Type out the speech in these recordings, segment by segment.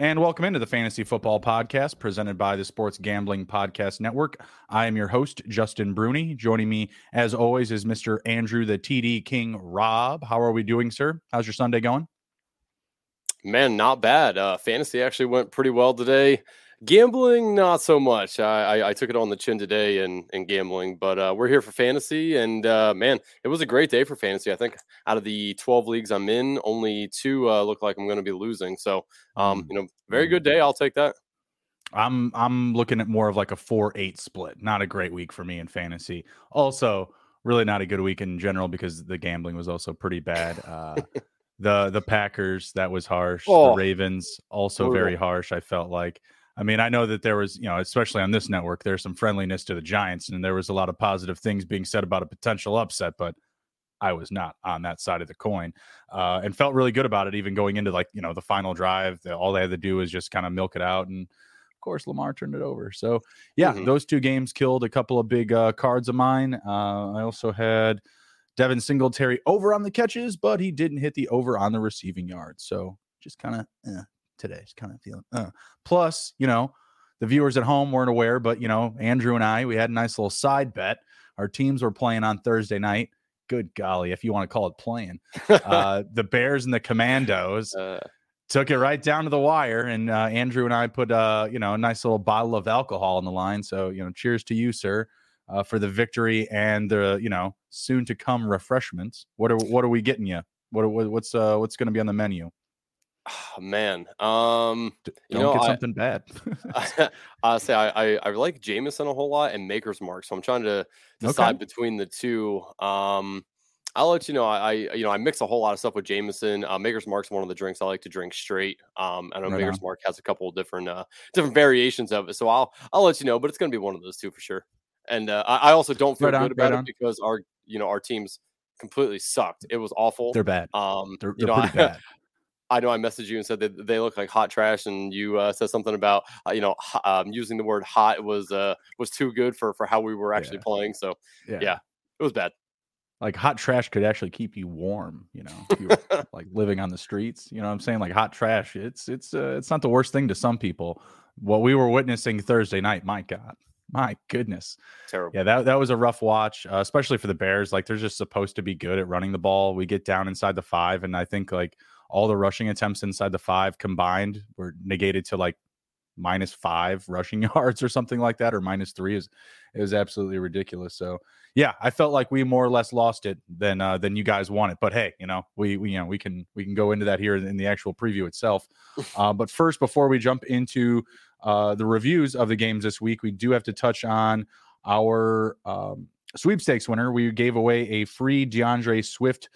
And welcome into the Fantasy Football Podcast presented by the Sports Gambling Podcast Network. I am your host, Justin Bruni. Joining me, as always, is Mr. Andrew, the TD King Rob. How are we doing, sir? How's your Sunday going? Man, not bad. Uh, fantasy actually went pretty well today. Gambling, not so much. I, I, I, took it on the chin today in, in gambling, but uh, we're here for fantasy. And uh, man, it was a great day for fantasy. I think out of the 12 leagues I'm in, only two uh, look like I'm going to be losing. So, um, mm. you know, very good day. I'll take that. I'm I'm looking at more of like a four eight split. Not a great week for me in fantasy. Also, really not a good week in general because the gambling was also pretty bad. Uh, the the Packers that was harsh. Oh, the Ravens also very harsh. I felt like. I mean, I know that there was, you know, especially on this network, there's some friendliness to the Giants, and there was a lot of positive things being said about a potential upset, but I was not on that side of the coin, uh, and felt really good about it, even going into like you know the final drive. The, all they had to do was just kind of milk it out, and of course Lamar turned it over. So yeah, mm-hmm. those two games killed a couple of big uh, cards of mine. Uh, I also had Devin Singletary over on the catches, but he didn't hit the over on the receiving yards. So just kind of eh, today's kind of feeling. Uh. Plus, you know, the viewers at home weren't aware, but you know, Andrew and I, we had a nice little side bet. Our teams were playing on Thursday night. Good golly, if you want to call it playing, uh, the Bears and the Commandos. Uh. Took it right down to the wire, and uh, Andrew and I put, uh, you know, a nice little bottle of alcohol on the line. So, you know, cheers to you, sir, uh, for the victory and the, you know, soon to come refreshments. What are what are we getting you? What, what's uh what's going to be on the menu? Oh, man, um, Don't you know, get something I, bad. I, say I, I, I like Jameson a whole lot and Maker's Mark, so I'm trying to decide okay. between the two. Um, I'll let you know. I, you know I mix a whole lot of stuff with Jameson. Uh, Maker's Mark's one of the drinks I like to drink straight. Um, I know right Maker's on. Mark has a couple of different uh, different variations of it, so I'll I'll let you know. But it's going to be one of those two for sure. And uh, I, I, also don't feel right good on, about right it on. because our you know our teams completely sucked. It was awful. They're bad. Um, they're, they're you know, pretty bad. I know I messaged you and said that they look like hot trash, and you uh, said something about uh, you know um, using the word hot was uh, was too good for for how we were actually yeah. playing. So yeah. yeah. it was bad. Like hot trash could actually keep you warm, you know, you were, like living on the streets. You know what I'm saying? Like hot trash, it's it's uh, it's not the worst thing to some people. What we were witnessing Thursday night, my God, my goodness, terrible. Yeah, that that was a rough watch, uh, especially for the Bears. Like they're just supposed to be good at running the ball. We get down inside the five, and I think like all the rushing attempts inside the five combined were negated to like minus five rushing yards or something like that, or minus three is it was absolutely ridiculous. So yeah, I felt like we more or less lost it than uh, than you guys wanted. But hey, you know, we, we you know we can we can go into that here in the actual preview itself. Uh, but first, before we jump into uh, the reviews of the games this week, we do have to touch on our um, sweepstakes winner. We gave away a free DeAndre Swift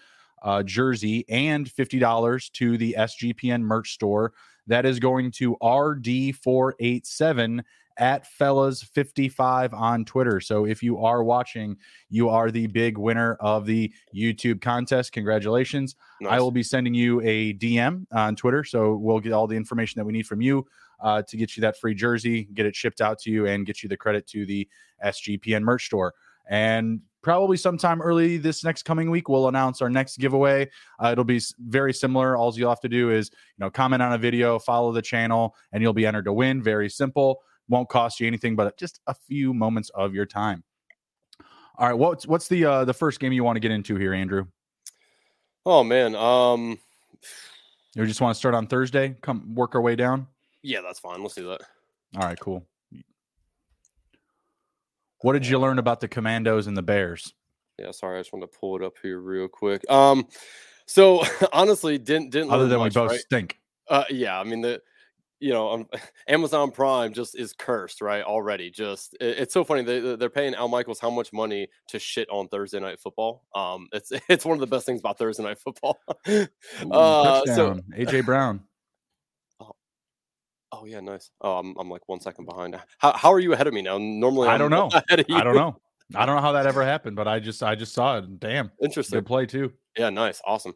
uh, jersey and $50 to the SGPN merch store. That is going to RD487 at fellas55 on Twitter. So if you are watching, you are the big winner of the YouTube contest. Congratulations. Nice. I will be sending you a DM on Twitter. So we'll get all the information that we need from you uh, to get you that free jersey, get it shipped out to you, and get you the credit to the SGPN merch store. And probably sometime early this next coming week we'll announce our next giveaway. Uh, it'll be very similar. All you'll have to do is you know comment on a video follow the channel and you'll be entered to win. Very simple. Won't cost you anything but just a few moments of your time. All right what's what's the uh the first game you want to get into here andrew? Oh man um you just want to start on thursday come work our way down? Yeah that's fine. Let's do that. All right cool what did you learn about the Commandos and the Bears? Yeah, sorry, I just want to pull it up here real quick. Um, so honestly, didn't didn't other than much, we both right? stink. Uh, yeah, I mean the you know um, Amazon Prime just is cursed right already. Just it, it's so funny they they're paying Al Michaels how much money to shit on Thursday night football. Um, it's it's one of the best things about Thursday night football. uh, so AJ Brown. Oh, yeah, nice. Oh, I'm I'm like one second behind. How how are you ahead of me now? Normally, I'm I do not know. I don't know. I don't know how that ever happened, but I just I just saw it. Damn, interesting. Good play too. Yeah, nice, awesome.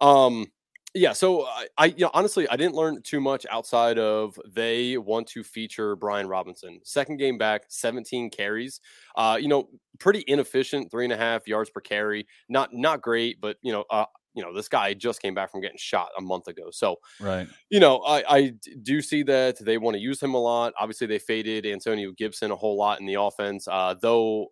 Um, yeah. So I, I, you know, honestly, I didn't learn too much outside of they want to feature Brian Robinson. Second game back, 17 carries. Uh, you know, pretty inefficient, three and a half yards per carry. Not not great, but you know, uh, you know, this guy just came back from getting shot a month ago. So, right. You know, I, I do see that they want to use him a lot. Obviously, they faded Antonio Gibson a whole lot in the offense. Uh, though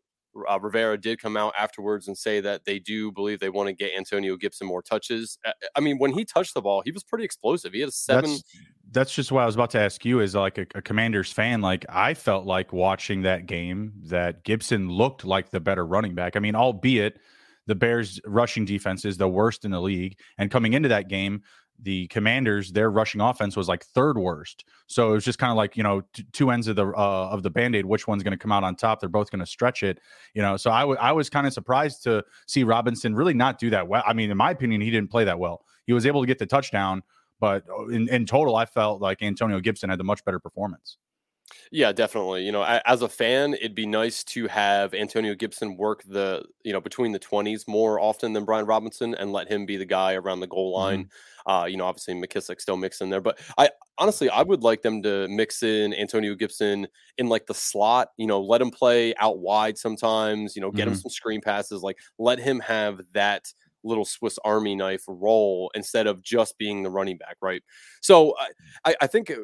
uh, Rivera did come out afterwards and say that they do believe they want to get Antonio Gibson more touches. I mean, when he touched the ball, he was pretty explosive. He had a seven. That's, that's just what I was about to ask you. Is like a, a, Commanders fan, like I felt like watching that game that Gibson looked like the better running back. I mean, albeit the Bears' rushing defense is the worst in the league, and coming into that game, the commanders their rushing offense was like third worst. So it was just kind of like you know t- two ends of the uh, of the band-aid which one's going to come out on top? They're both going to stretch it you know? So I, w- I was kind of surprised to see robinson really not do that well. I mean in my opinion he didn't play that well. He was able to get the touchdown but uh, in, in total i felt like antonio gibson had the much better performance yeah, definitely. You know, as a fan, it'd be nice to have Antonio Gibson work the, you know, between the 20s more often than Brian Robinson and let him be the guy around the goal line. Mm-hmm. Uh, you know, obviously McKissic still mixed in there, but I honestly, I would like them to mix in Antonio Gibson in like the slot, you know, let him play out wide sometimes, you know, get mm-hmm. him some screen passes, like let him have that little Swiss Army knife role instead of just being the running back, right? So I, I think uh,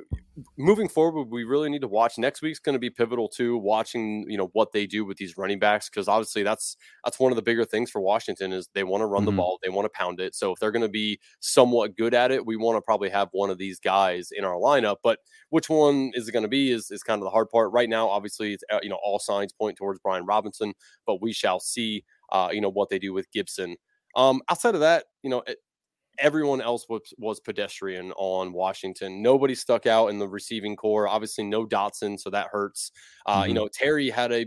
moving forward, we really need to watch. Next week's going to be pivotal too. Watching you know what they do with these running backs because obviously that's that's one of the bigger things for Washington is they want to run mm-hmm. the ball, they want to pound it. So if they're going to be somewhat good at it, we want to probably have one of these guys in our lineup. But which one is it going to be is is kind of the hard part right now. Obviously, it's uh, you know all signs point towards Brian Robinson, but we shall see. Uh, you know what they do with Gibson um, outside of that, you know, it, everyone else was, was pedestrian on Washington. Nobody stuck out in the receiving corps. Obviously, no Dotson, so that hurts. Uh, mm-hmm. You know, Terry had a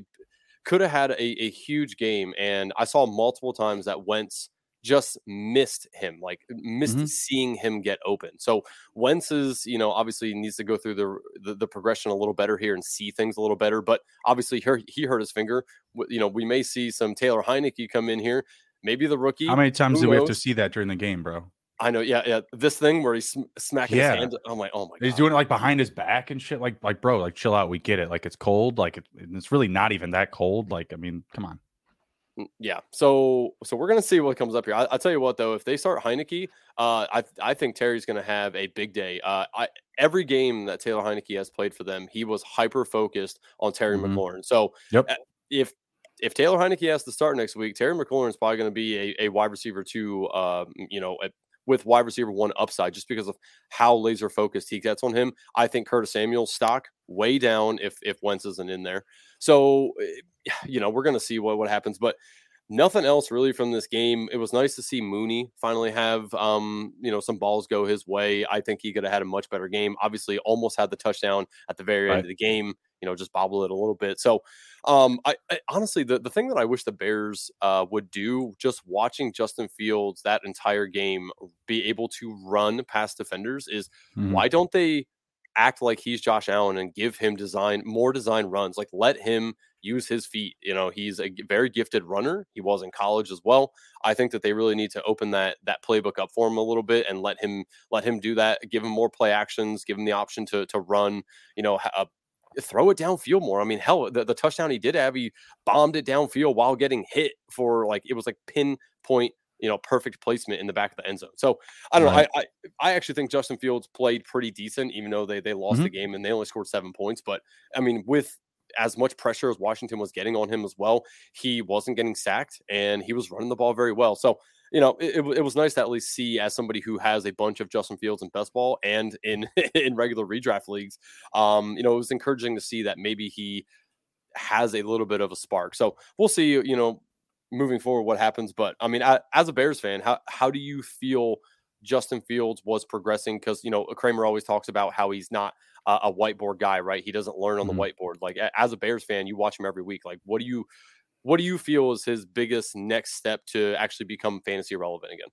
could have had a, a huge game, and I saw multiple times that Wentz just missed him, like missed mm-hmm. seeing him get open. So Wentz is, you know, obviously needs to go through the, the, the progression a little better here and see things a little better. But obviously, here he hurt his finger. You know, we may see some Taylor Heinicke come in here maybe the rookie. How many times do we have to see that during the game, bro? I know, yeah, yeah. This thing where he's smacking yeah. his hands. I'm like, oh my. God. He's doing it like behind his back and shit. Like, like, bro, like, chill out. We get it. Like, it's cold. Like, it, it's really not even that cold. Like, I mean, come on. Mm, yeah. So, so we're gonna see what comes up here. I, will tell you what, though, if they start Heinicke, uh, I I think Terry's gonna have a big day. Uh, I every game that Taylor Heinicke has played for them, he was hyper focused on Terry mm-hmm. McLaurin. So, yep. Eh, if if Taylor Heinicke has to start next week, Terry McLaurin is probably going to be a, a, wide receiver two, uh, you know, a, with wide receiver one upside just because of how laser focused he gets on him. I think Curtis Samuel's stock way down if if Wentz isn't in there. So, eh, you know, we're going to see what what happens, but nothing else really from this game. It was nice to see Mooney finally have um, you know, some balls go his way. I think he could have had a much better game. Obviously, almost had the touchdown at the very right. end of the game, you know, just bobble it a little bit. So um, I, I, honestly, the, the thing that I wish the Bears uh, would do, just watching Justin Fields that entire game be able to run past defenders, is mm-hmm. why don't they act like he's Josh Allen and give him design more design runs? Like let him use his feet. You know, he's a very gifted runner. He was in college as well. I think that they really need to open that that playbook up for him a little bit and let him let him do that. Give him more play actions. Give him the option to to run. You know, uh, throw it downfield more. I mean, hell, the, the touchdown he did have, he bombed it downfield while getting hit for like it was like pinpoint, you know, perfect placement in the back of the end zone. So I don't right. know. I, I, I actually think Justin Fields played pretty decent, even though they they lost mm-hmm. the game and they only scored seven points. But I mean, with as much pressure as Washington was getting on him as well, he wasn't getting sacked and he was running the ball very well. So you know, it, it, was nice to at least see as somebody who has a bunch of Justin Fields in best ball and in in regular redraft leagues. Um, you know, it was encouraging to see that maybe he has a little bit of a spark. So we'll see. You know, moving forward, what happens. But I mean, as a Bears fan, how how do you feel? Justin Fields was progressing because you know Kramer always talks about how he's not a, a whiteboard guy, right? He doesn't learn on mm-hmm. the whiteboard. Like as a Bears fan, you watch him every week. Like, what do you what do you feel is his biggest next step to actually become fantasy relevant again?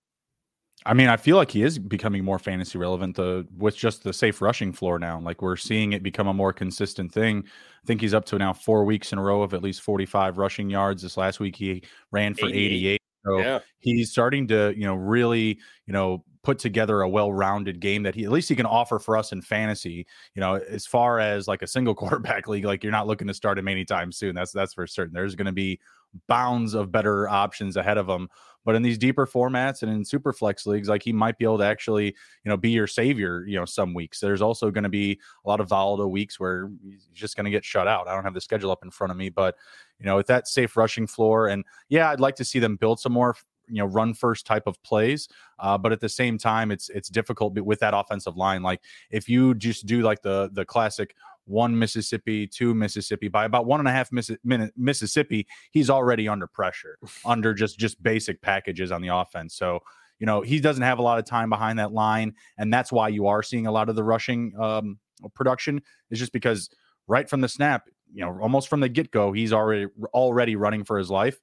I mean, I feel like he is becoming more fantasy relevant the, with just the safe rushing floor now. Like we're seeing it become a more consistent thing. I think he's up to now four weeks in a row of at least 45 rushing yards. This last week he ran for 88. 88. So yeah. he's starting to, you know, really, you know, put together a well-rounded game that he at least he can offer for us in fantasy. You know, as far as like a single quarterback league, like you're not looking to start him anytime soon. That's that's for certain. There's going to be bounds of better options ahead of him. But in these deeper formats and in super flex leagues, like he might be able to actually, you know, be your savior, you know, some weeks. There's also going to be a lot of volatile weeks where he's just going to get shut out. I don't have the schedule up in front of me, but you know, with that safe rushing floor, and yeah, I'd like to see them build some more you know run first type of plays uh, but at the same time it's it's difficult with that offensive line like if you just do like the the classic one Mississippi, two Mississippi. By about one and a half minute Mississippi, he's already under pressure, under just just basic packages on the offense. So you know he doesn't have a lot of time behind that line, and that's why you are seeing a lot of the rushing um, production. Is just because right from the snap, you know, almost from the get go, he's already already running for his life.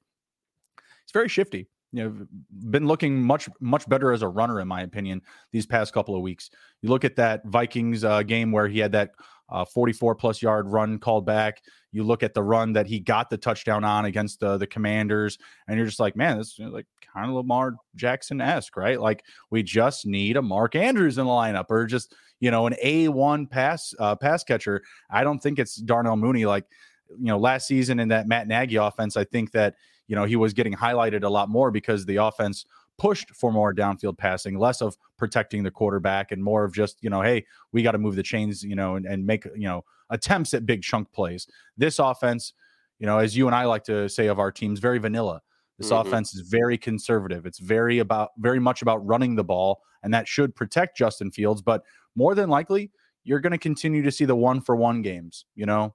It's very shifty you know been looking much much better as a runner in my opinion these past couple of weeks you look at that vikings uh, game where he had that uh, 44 plus yard run called back. You look at the run that he got the touchdown on against the, the Commanders, and you're just like, man, this is like kind of Lamar Jackson esque, right? Like we just need a Mark Andrews in the lineup, or just you know an A one pass uh, pass catcher. I don't think it's Darnell Mooney. Like you know, last season in that Matt Nagy offense, I think that you know he was getting highlighted a lot more because the offense pushed for more downfield passing, less of protecting the quarterback and more of just, you know, hey, we got to move the chains, you know, and, and make, you know, attempts at big chunk plays. This offense, you know, as you and I like to say of our teams, very vanilla. This mm-hmm. offense is very conservative. It's very about very much about running the ball, and that should protect Justin Fields. But more than likely, you're going to continue to see the one for one games, you know,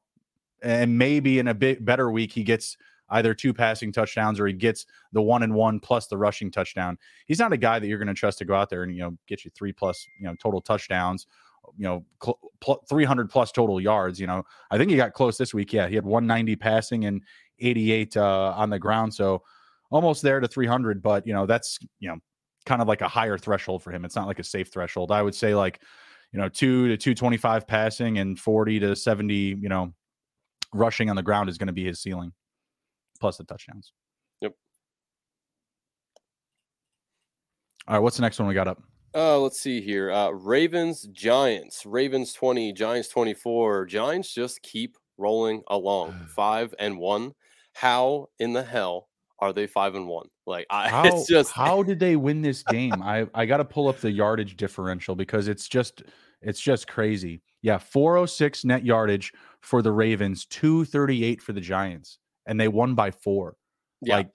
and maybe in a bit better week he gets either two passing touchdowns or he gets the one and one plus the rushing touchdown. He's not a guy that you're going to trust to go out there and you know get you three plus you know total touchdowns, you know cl- pl- 300 plus total yards. You know I think he got close this week. Yeah, he had 190 passing and 88 uh, on the ground, so almost there to 300. But you know that's you know kind of like a higher threshold for him. It's not like a safe threshold. I would say like you know two to 225 passing and 40 to 70 you know rushing on the ground is going to be his ceiling plus the touchdowns. Yep. All right, what's the next one we got up? Uh, let's see here. Uh, Ravens, Giants. Ravens 20, Giants 24. Giants just keep rolling along. Five and one. How in the hell are they five and one? Like I how, it's just how did they win this game? I I gotta pull up the yardage differential because it's just it's just crazy. Yeah, 406 net yardage for the Ravens, 238 for the Giants and they won by four. Yeah. Like,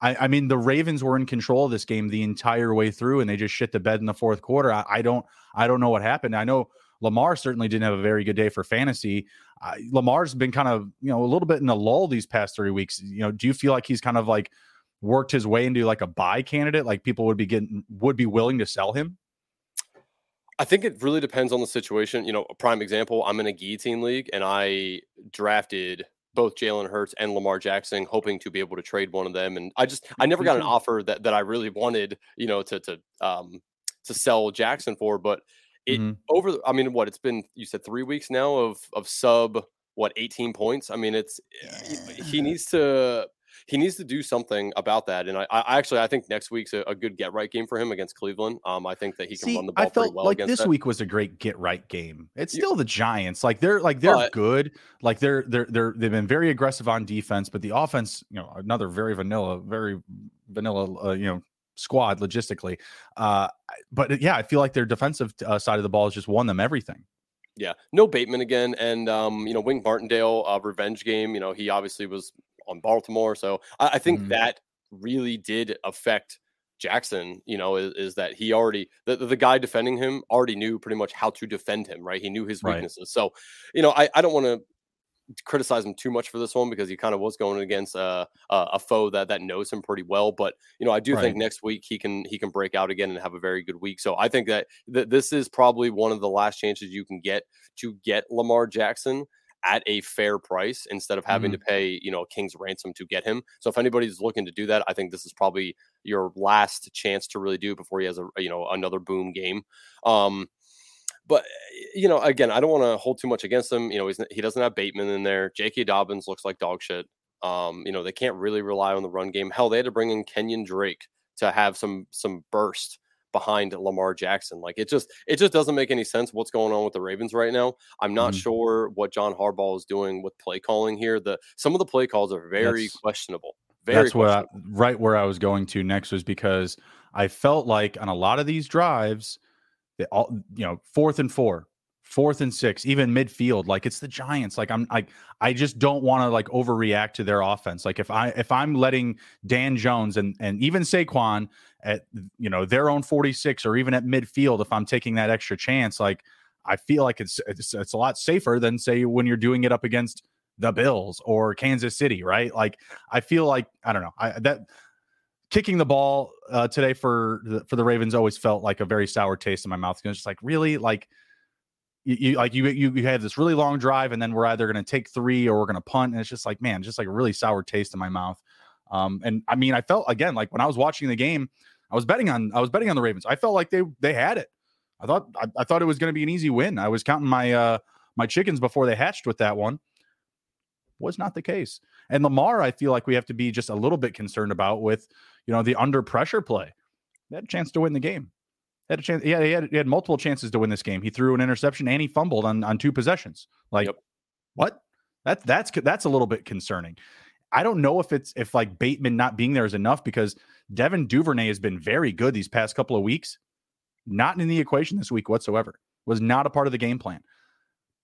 I, I, mean, the Ravens were in control of this game the entire way through, and they just shit the bed in the fourth quarter. I, I don't, I don't know what happened. I know Lamar certainly didn't have a very good day for fantasy. Uh, Lamar's been kind of, you know, a little bit in a lull these past three weeks. You know, do you feel like he's kind of like worked his way into like a buy candidate? Like people would be getting, would be willing to sell him? I think it really depends on the situation. You know, a prime example, I'm in a guillotine league and I drafted both Jalen Hurts and Lamar Jackson, hoping to be able to trade one of them. And I just I never got an offer that that I really wanted, you know, to to um to sell Jackson for. But it mm-hmm. over I mean, what it's been you said three weeks now of of sub what 18 points. I mean, it's he needs to he needs to do something about that. And I, I actually I think next week's a, a, good get right game for him against Cleveland. Um, I think that he can See, run the ball. I felt well like this that. week was a great get right game. It's still yeah. the Giants. Like they're like they're but, good. Like they're they're they're they've been very aggressive on defense, but the offense, you know, another very vanilla, very vanilla, uh, you know, squad logistically. Uh, but yeah, I feel like their defensive uh, side of the ball has just won them everything. Yeah, no Bateman again, and um, you know Wink Martindale uh, revenge game. You know he obviously was on Baltimore. So I, I think mm-hmm. that really did affect Jackson, you know, is, is, that he already the, the guy defending him already knew pretty much how to defend him, right? He knew his weaknesses. Right. So, you know, I, I don't want to criticize him too much for this one because he kind of was going against a, a, a foe that that knows him pretty well. But you know, I do right. think next week he can he can break out again and have a very good week. So I think that th- this is probably one of the last chances you can get to get Lamar Jackson at a fair price instead of having mm-hmm. to pay, you know, a king's ransom to get him. So if anybody's looking to do that, I think this is probably your last chance to really do it before he has a you know another boom game. Um, but you know, again, I don't want to hold too much against him. You know, he's, he doesn't have Bateman in there. J.K. Dobbins looks like dog shit. Um, you know, they can't really rely on the run game. Hell, they had to bring in Kenyon Drake to have some some burst behind Lamar Jackson. Like it just it just doesn't make any sense what's going on with the Ravens right now. I'm not mm-hmm. sure what John Harbaugh is doing with play calling here. The some of the play calls are very that's, questionable. Very that's what I, right where I was going to next was because I felt like on a lot of these drives, they all you know fourth and four, fourth and six, even midfield. Like it's the Giants. Like I'm like I just don't want to like overreact to their offense. Like if I if I'm letting Dan Jones and and even Saquon at you know their own 46 or even at midfield, if I'm taking that extra chance, like I feel like it's it's, it's a lot safer than say when you're doing it up against the Bills or Kansas City, right? Like I feel like I don't know I that kicking the ball uh, today for the, for the Ravens always felt like a very sour taste in my mouth. It's just like really like you, you, like you, you have this really long drive and then we're either going to take three or we're going to punt and it's just like man just like a really sour taste in my mouth. Um and i mean i felt again like when i was watching the game i was betting on i was betting on the ravens. I felt like they they had it. I thought i, I thought it was going to be an easy win. I was counting my uh my chickens before they hatched with that one. Was not the case. And lamar i feel like we have to be just a little bit concerned about with you know the under pressure play. They had a chance to win the game had a chance. Yeah, he had, he had multiple chances to win this game. He threw an interception and he fumbled on on two possessions. Like, yep. what? That's that's that's a little bit concerning. I don't know if it's if like Bateman not being there is enough because Devin Duvernay has been very good these past couple of weeks. Not in the equation this week whatsoever. Was not a part of the game plan.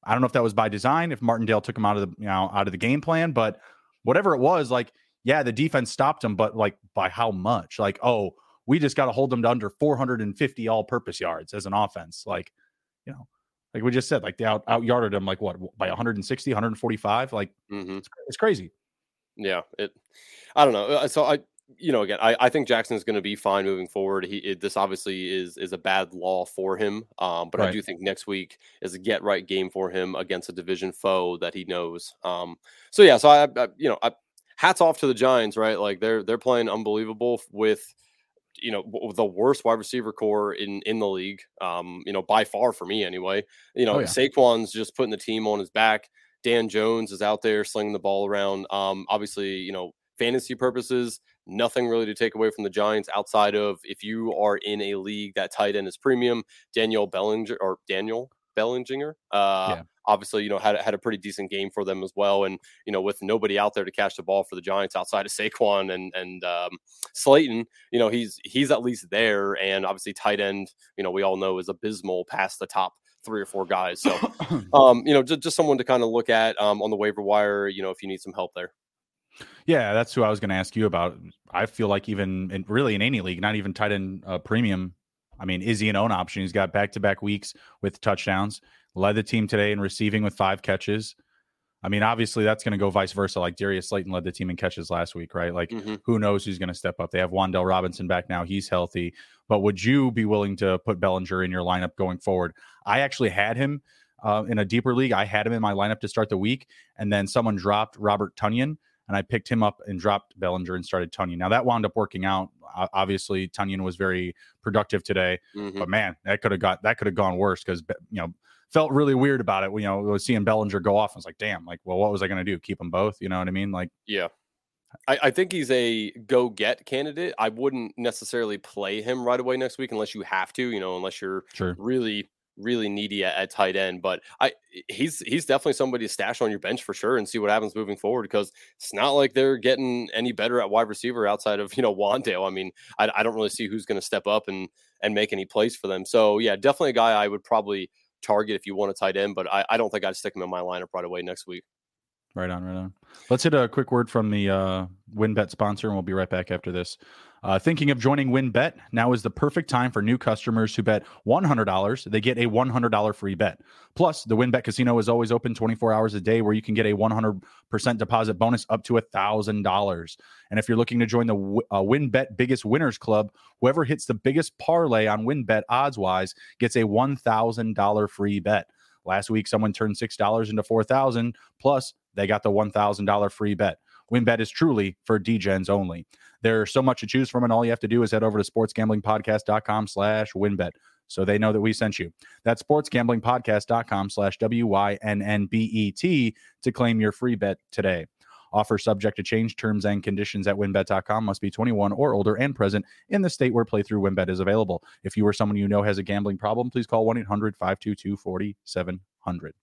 I don't know if that was by design, if Martindale took him out of the you know out of the game plan, but whatever it was, like yeah, the defense stopped him, but like by how much? Like oh, we just got to hold them to under 450 all purpose yards as an offense. Like, you know, like we just said, like they out, out yarded them like what by 160, 145. Like mm-hmm. it's, it's, crazy. Yeah. It, I don't know. Uh, so I, you know, again, I, I think Jackson is going to be fine moving forward. He, it, this obviously is, is a bad law for him. Um, but right. I do think next week is a get right game for him against a division foe that he knows. Um, so yeah, so I, I you know, I, hats off to the Giants, right? Like they're, they're playing unbelievable with, you know the worst wide receiver corps in in the league. Um, you know, by far for me anyway. You know, oh, yeah. Saquon's just putting the team on his back. Dan Jones is out there slinging the ball around. Um, obviously, you know, fantasy purposes, nothing really to take away from the Giants outside of if you are in a league that tight end is premium, Daniel Bellinger or Daniel Bellinger. Uh, yeah obviously, you know, had had a pretty decent game for them as well. And you know, with nobody out there to catch the ball for the Giants outside of Saquon and and um, Slayton, you know, he's he's at least there. And obviously, tight end, you know, we all know is abysmal past the top three or four guys. So, um, you know, just, just someone to kind of look at um, on the waiver wire. You know, if you need some help there. Yeah, that's who I was going to ask you about. I feel like even in, really in any league, not even tight end uh, premium. I mean, is he an own option? He's got back to back weeks with touchdowns led the team today in receiving with five catches. I mean, obviously that's going to go vice versa. Like Darius Slayton led the team in catches last week, right? Like, mm-hmm. who knows who's going to step up? They have Wan'Dale Robinson back now; he's healthy. But would you be willing to put Bellinger in your lineup going forward? I actually had him uh, in a deeper league. I had him in my lineup to start the week, and then someone dropped Robert Tonyan, and I picked him up and dropped Bellinger and started Tonyan. Now that wound up working out. Obviously, Tonyan was very productive today, mm-hmm. but man, that could have got that could have gone worse because you know felt really weird about it. You know, was seeing Bellinger go off. I was like, damn, like, well, what was I going to do? Keep them both? You know what I mean? Like, yeah. I, I, think he's a go get candidate. I wouldn't necessarily play him right away next week unless you have to, you know, unless you're sure. really, really needy at, at, tight end. But I he's he's definitely somebody to stash on your bench for sure and see what happens moving forward because it's not like they're getting any better at wide receiver outside of, you know, Wan'Dale. I mean, I, I don't really see who's going to step up and and make any plays for them. So yeah, definitely a guy I would probably target if you want a tight end, but I, I don't think I'd stick him in my lineup right away next week. Right on, right on. Let's hit a quick word from the uh, WynnBET sponsor, and we'll be right back after this. Uh, thinking of joining WynnBET? Now is the perfect time for new customers who bet $100. They get a $100 free bet. Plus, the WynnBET Casino is always open 24 hours a day where you can get a 100% deposit bonus up to $1,000. And if you're looking to join the uh, WynnBET Biggest Winners Club, whoever hits the biggest parlay on WynnBET odds wise gets a $1,000 free bet. Last week, someone turned $6 into 4000 plus they got the $1,000 free bet. WynnBET is truly for DGens only. There's so much to choose from, and all you have to do is head over to sportsgamblingpodcast.com slash wynnbet so they know that we sent you. That's sportsgamblingpodcast.com slash W-Y-N-N-B-E-T to claim your free bet today. Offer subject to change terms and conditions at wynnbet.com. Must be 21 or older and present in the state where playthrough wynnbet is available. If you or someone you know has a gambling problem, please call 1 800 522 4700.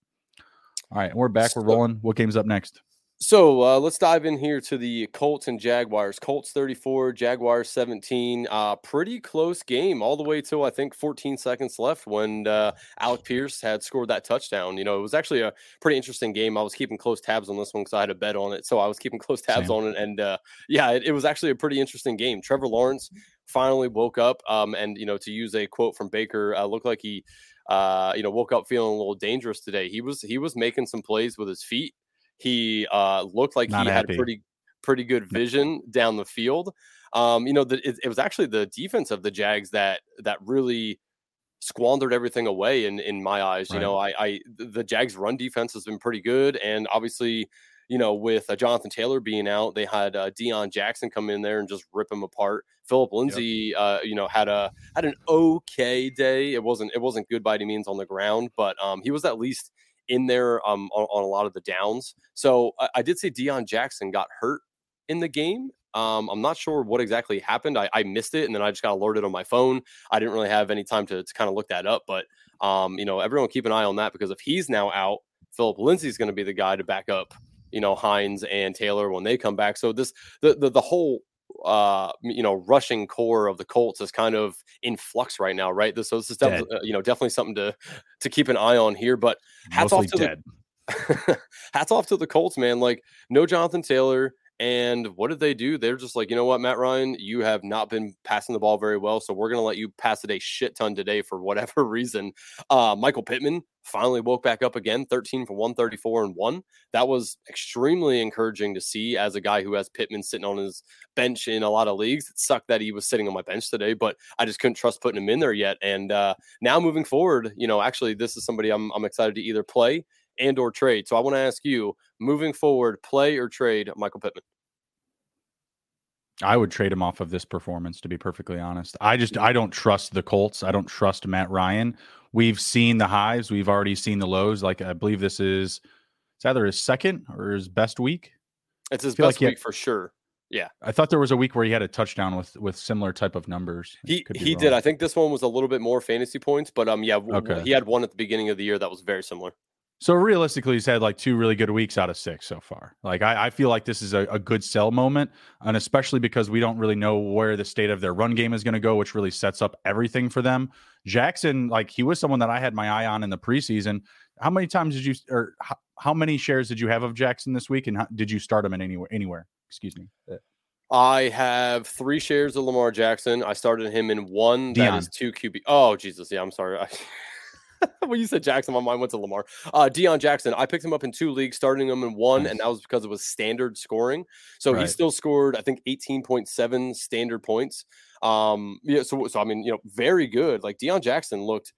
All right, we're back. We're rolling. What game's up next? So uh, let's dive in here to the Colts and Jaguars. Colts 34, Jaguars 17. Uh, pretty close game all the way till I think 14 seconds left when uh, Alec Pierce had scored that touchdown. You know, it was actually a pretty interesting game. I was keeping close tabs on this one because I had a bet on it. So I was keeping close tabs Same. on it. And uh, yeah, it, it, was actually a pretty interesting game. Trevor Lawrence finally woke up. Um, and, you know, to use a quote from Baker, uh, looked like he. Uh, you know, woke up feeling a little dangerous today. He was he was making some plays with his feet he uh, looked like Not he happy. had pretty pretty good vision down the field. Um, you know, the, it, it, was actually the defense of the Jags that that really squandered everything away in in my eyes. Right. You know, I, I the Jags run defense has been pretty good, and obviously, you know, with uh, Jonathan Taylor being out, they had uh, Deon Jackson come in there and just rip him apart. Phillip Lindsay, yep. uh, you know, had a had an okay day. It wasn't it wasn't good by any means on the ground, but um, he was at least in there um, on, on, a lot of the downs. So I, I, did say Deon Jackson got hurt in the game. Um, I'm not sure what exactly happened. I, I, missed it, and then I just got alerted on my phone. I didn't really have any time to, to kind of look that up, but um, you know, everyone keep an eye on that because if he's now out, Phillip Lindsay's going to be the guy to back up. You know, Hines and Taylor when they come back. So this the the, the whole uh you know rushing corps of the Colts is kind of in flux right now, right? This so this is definitely uh, you know definitely something to to keep an eye on here. But hats Mostly off to dead. the hats off to the Colts, man. Like no Jonathan Taylor, and what did they do? They're just like, you know what, Matt Ryan, you have not been passing the ball very well. So we're going to let you pass it a shit ton today for whatever reason. Uh, Michael Pittman finally woke back up again, 13 for 134 and one. That was extremely encouraging to see as a guy who has Pittman sitting on his bench in a lot of leagues. It sucked that he was sitting on my bench today, but I just couldn't trust putting him in there yet. And uh, now moving forward, you know, actually, this is somebody I'm, I'm excited to either play and or trade. So I want to ask you, moving forward, play or trade Michael Pittman? I would trade him off of this performance to be perfectly honest. I just I don't trust the Colts. I don't trust Matt Ryan. We've seen the highs, we've already seen the lows. Like I believe this is it's either his second or his best week. It's his best like week had, for sure. Yeah. I thought there was a week where he had a touchdown with with similar type of numbers. He he wrong. did. I think this one was a little bit more fantasy points, but um yeah, okay. he had one at the beginning of the year that was very similar. So realistically, he's had like two really good weeks out of six so far. Like I, I feel like this is a, a, good sell moment, and especially because we don't really know where the state of their run game is going to go, which really sets up everything for them. Jackson, like he was someone that I had my eye on in the preseason. How many times did you, or how, how many shares did you have of Jackson this week, and how, did you start him in anywhere? Anywhere? Excuse me. Uh, I have three shares of Lamar Jackson. I started him in one. Deon. That is two QB. Oh Jesus, yeah. I'm sorry. when you said Jackson, my mind went to Lamar. Uh, Deon Jackson, I picked him up in two leagues, starting him in one, nice. and that was because it was standard scoring. So right. he still scored, I think, 18.7 standard points. Um, yeah, so, so I mean, you know, very good. Like Deon Jackson looked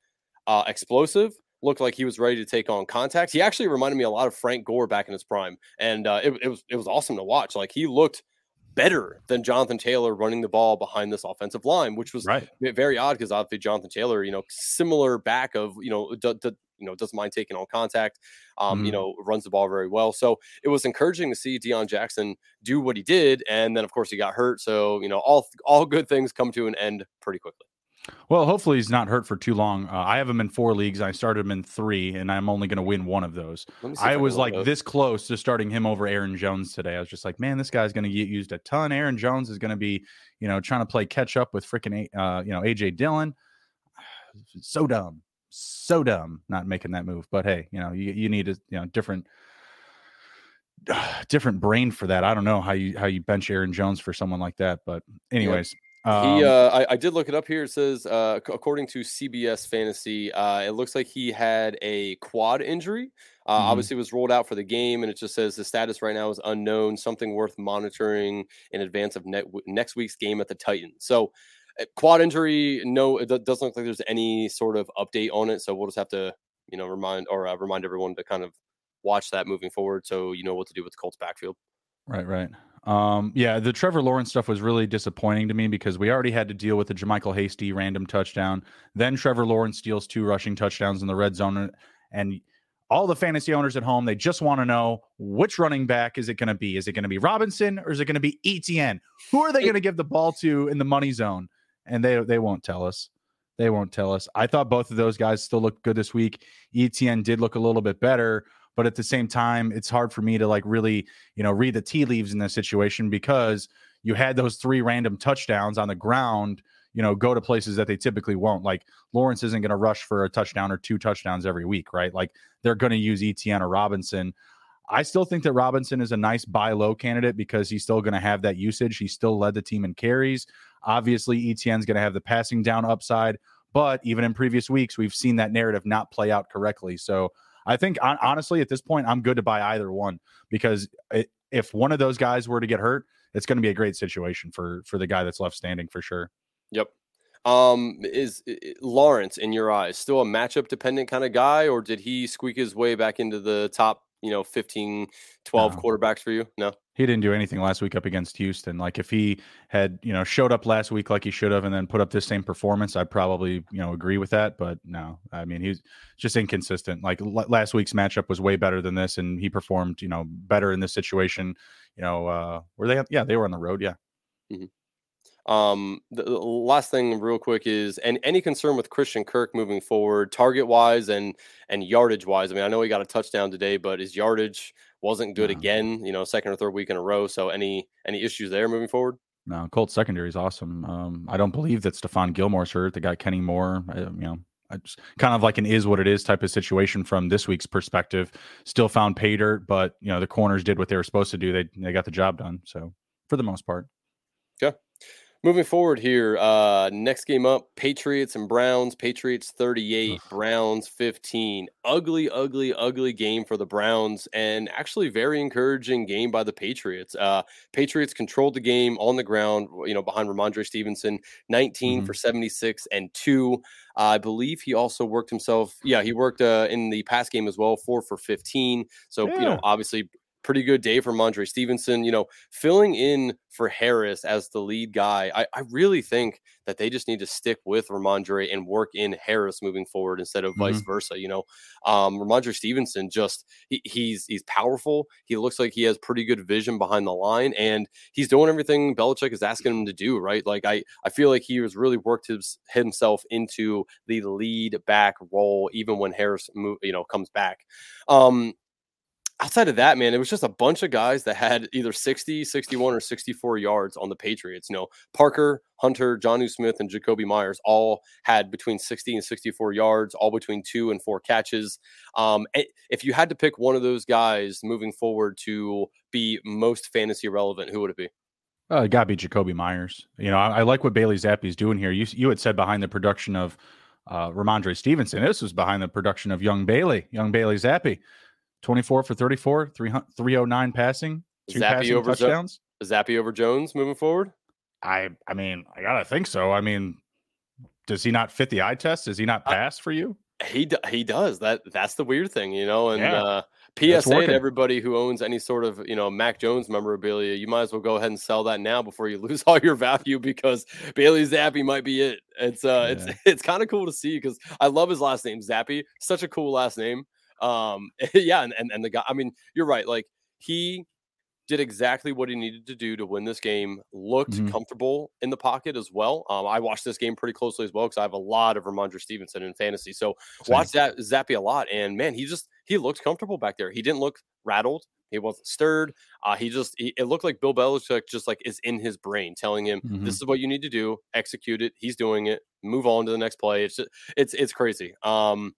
uh, explosive, looked like he was ready to take on contact. He actually reminded me a lot of Frank Gore back in his prime, and uh, it, it was it was awesome to watch. Like he looked better than Jonathan Taylor running the ball behind this offensive line, which was right. very odd because obviously Jonathan Taylor, you know, similar back of you know, d- d- you know, doesn't mind taking on contact, um, mm. you know, runs the ball very well. So it was encouraging to see Deon Jackson do what he did, and then of course he got hurt. So you know, all all good things come to an end pretty quickly. Well, hopefully he's not hurt for too long. Uh, I have him in four leagues. I started him in three, and I'm only going to win one of those. I was like those. this close to starting him over Aaron Jones today. I was just like, man, this guy's going to get used a ton. Aaron Jones is going to be, you know, trying to play catch up with freaking, uh, you know, AJ Dillon. So dumb, so dumb, not making that move. But hey, you know, you you need a you know different different brain for that. I don't know how you how you bench Aaron Jones for someone like that, but anyways. Um, he, uh, I, I, did look it up here. It says, uh, according to CBS Fantasy, uh, it looks like he had a quad injury. Uh, mm-hmm. Obviously, was rolled out for the game, and it just says the status right now is unknown. Something worth monitoring in advance of ne- next week's game at the Titans. So, eh, quad injury, no, it doesn't look like there's any sort of update on it. So we'll just have to you know remind or uh, remind everyone to kind of watch that moving forward, so you know what to do with the Colts backfield. Right, right. Um, yeah, the Trevor Lawrence stuff was really disappointing to me because we already had to deal with the JaMycal Hasty random touchdown. Then Trevor Lawrence steals two rushing touchdowns in the red zone, and all the fantasy owners at home, they just want to know which running back is it going to be? Is it going to be Robinson or is it going to be ETN? Who are they going to give the ball to in the money zone? And they they won't tell us. They won't tell us. I thought both of those guys still looked good this week. ETN did look a little bit better, but at the same time, it's hard for me to like really, you know, read the tea leaves in this situation because you had those three random touchdowns on the ground you know, go to places that they typically won't. Like Lawrence isn't going to rush for a touchdown or two touchdowns every week, right? Like they're going to use ETN or Robinson. I still think that Robinson is a nice buy low candidate because he's still going to have that usage. He still led the team in carries. Obviously, ETN's going to have the passing down upside, but even in previous weeks, we've seen that narrative not play out correctly. So I think honestly, at this point, I'm good to buy either one because it, if one of those guys were to get hurt, it's going to be a great situation for for the guy that's left standing for sure. Yep. Um, is, is Lawrence in your eyes still a matchup dependent kind of guy, or did he squeak his way back into the top, you know, 15, 12 no. quarterbacks for you? No, he didn't do anything last week up against Houston. Like if he had, you know, showed up last week like he should have and then put up this same performance, I'd probably, you know, agree with that. But no, I mean, he's just inconsistent. Like l- last week's matchup was way better than this, and he performed, you know, better in this situation. You know, uh, were they? Yeah, they were on the road. Yeah. Mm-hmm. Um, the, the, last thing, real quick, is and any concern with Christian Kirk moving forward, target wise and and yardage wise. I mean, I know he got a touchdown today, but his yardage wasn't good again. You know, second or third week in a row. So any any issues there moving forward? No, Colts secondary is awesome. Um, I don't believe that Stephon Gilmore's hurt. They got Kenny Moore. I, you know, it's kind of like an is what it is type of situation from this week's perspective. Still found pay dirt, but you know the corners did what they were supposed to do. They they got the job done. So for the most part. Okay. Moving forward here, uh, next game up Patriots and Browns. Patriots 38, Ugh. Browns 15. Ugly, ugly, ugly game for the Browns, and actually very encouraging game by the Patriots. Uh, Patriots controlled the game on the ground, you know, behind Rhamondre Stevenson, 19 mm-hmm. for 76 and two. Uh, I believe he also worked himself. Yeah, he worked uh, in the pass game as well, four for 15. So, yeah. you know, obviously pretty good day for Mondre Stevenson. You know, filling in for Harris as the lead guy, I, I really think that they just need to stick with Rhamondre and work in Harris moving forward instead of mm-hmm. vice versa. You know, um, Rhamondre Stevenson just he, he's he's powerful. He looks like he has pretty good vision behind the line, and he's doing everything Belichick is asking him to do. Right? Like I I feel like he has really worked his, himself into the lead back role, even when Harris move, you know comes back. Um, outside of that, man, it was just a bunch of guys that had either 60, 61, or 64 yards on the Patriots. You know, Parker, Hunter, Jonnu Smith, and Jakobi Meyers all had between 60 and 64 yards, all between two and four catches. Um, if you had to pick one of those guys moving forward to be most fantasy relevant, who would it be? Uh, it got to be Jakobi Meyers. You know, I, I like what Bailey Zappe's doing here. You you had said behind the production of uh, Rhamondre Stevenson. This was behind the production of Young Bailey, Young Bailey Zappe. 24 for 34, 309 passing, two Zappe passing over touchdowns. Zappe over Jones moving forward? I I mean, I gotta think so. I mean, does he not fit the eye test? Does he not pass for you? He he does. That that's the weird thing, you know. And yeah. uh, PSA to everybody who owns any sort of you know Mac Jones memorabilia, you might as well go ahead and sell that now before you lose all your value because Bailey Zappe might be it. It's uh yeah. it's it's kind of cool to see because I love his last name Zappe, such a cool last name. Um, yeah, and, and and the guy. I mean, you're right. Like he did exactly what he needed to do to win this game. Looked mm-hmm. comfortable in the pocket as well. Um, I watched this game pretty closely as well because I have a lot of Rhamondre Stevenson in fantasy. So Same. watched that Zappe a lot, and man, he just he looked comfortable back there. He didn't look rattled. He wasn't stirred. Uh, he just he, it looked like Bill Belichick just like is in his brain, telling him mm-hmm. this is what you need to do. Execute it. He's doing it. Move on to the next play. It's just, it's it's crazy. Um,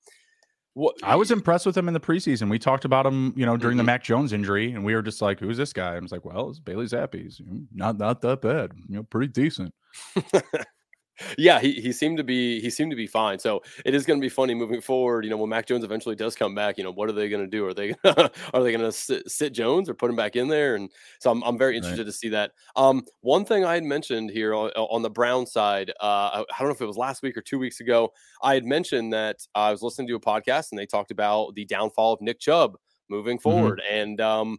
what I was impressed with him in the preseason. We talked about him, you know, during mm-hmm. the Mac Jones injury, and we were just like, "Who's this guy?" I was like, "Well, it's Bailey. You know, not not that bad. You know, pretty decent." yeah, he, he seemed to be he seemed to be fine. So it is going to be funny moving forward. You know, when Mac Jones eventually does come back, you know, what are they going to do? Are they gonna, are they going to sit, sit, Jones or put him back in there? And so I'm I'm very interested right. to see that. Um, one thing I had mentioned here on, on the Brown side, uh, I, I, don't know if it was last week or two weeks ago, I had mentioned that I was listening to a podcast and they talked about the downfall of Nick Chubb moving mm-hmm. forward, mm-hmm. and um,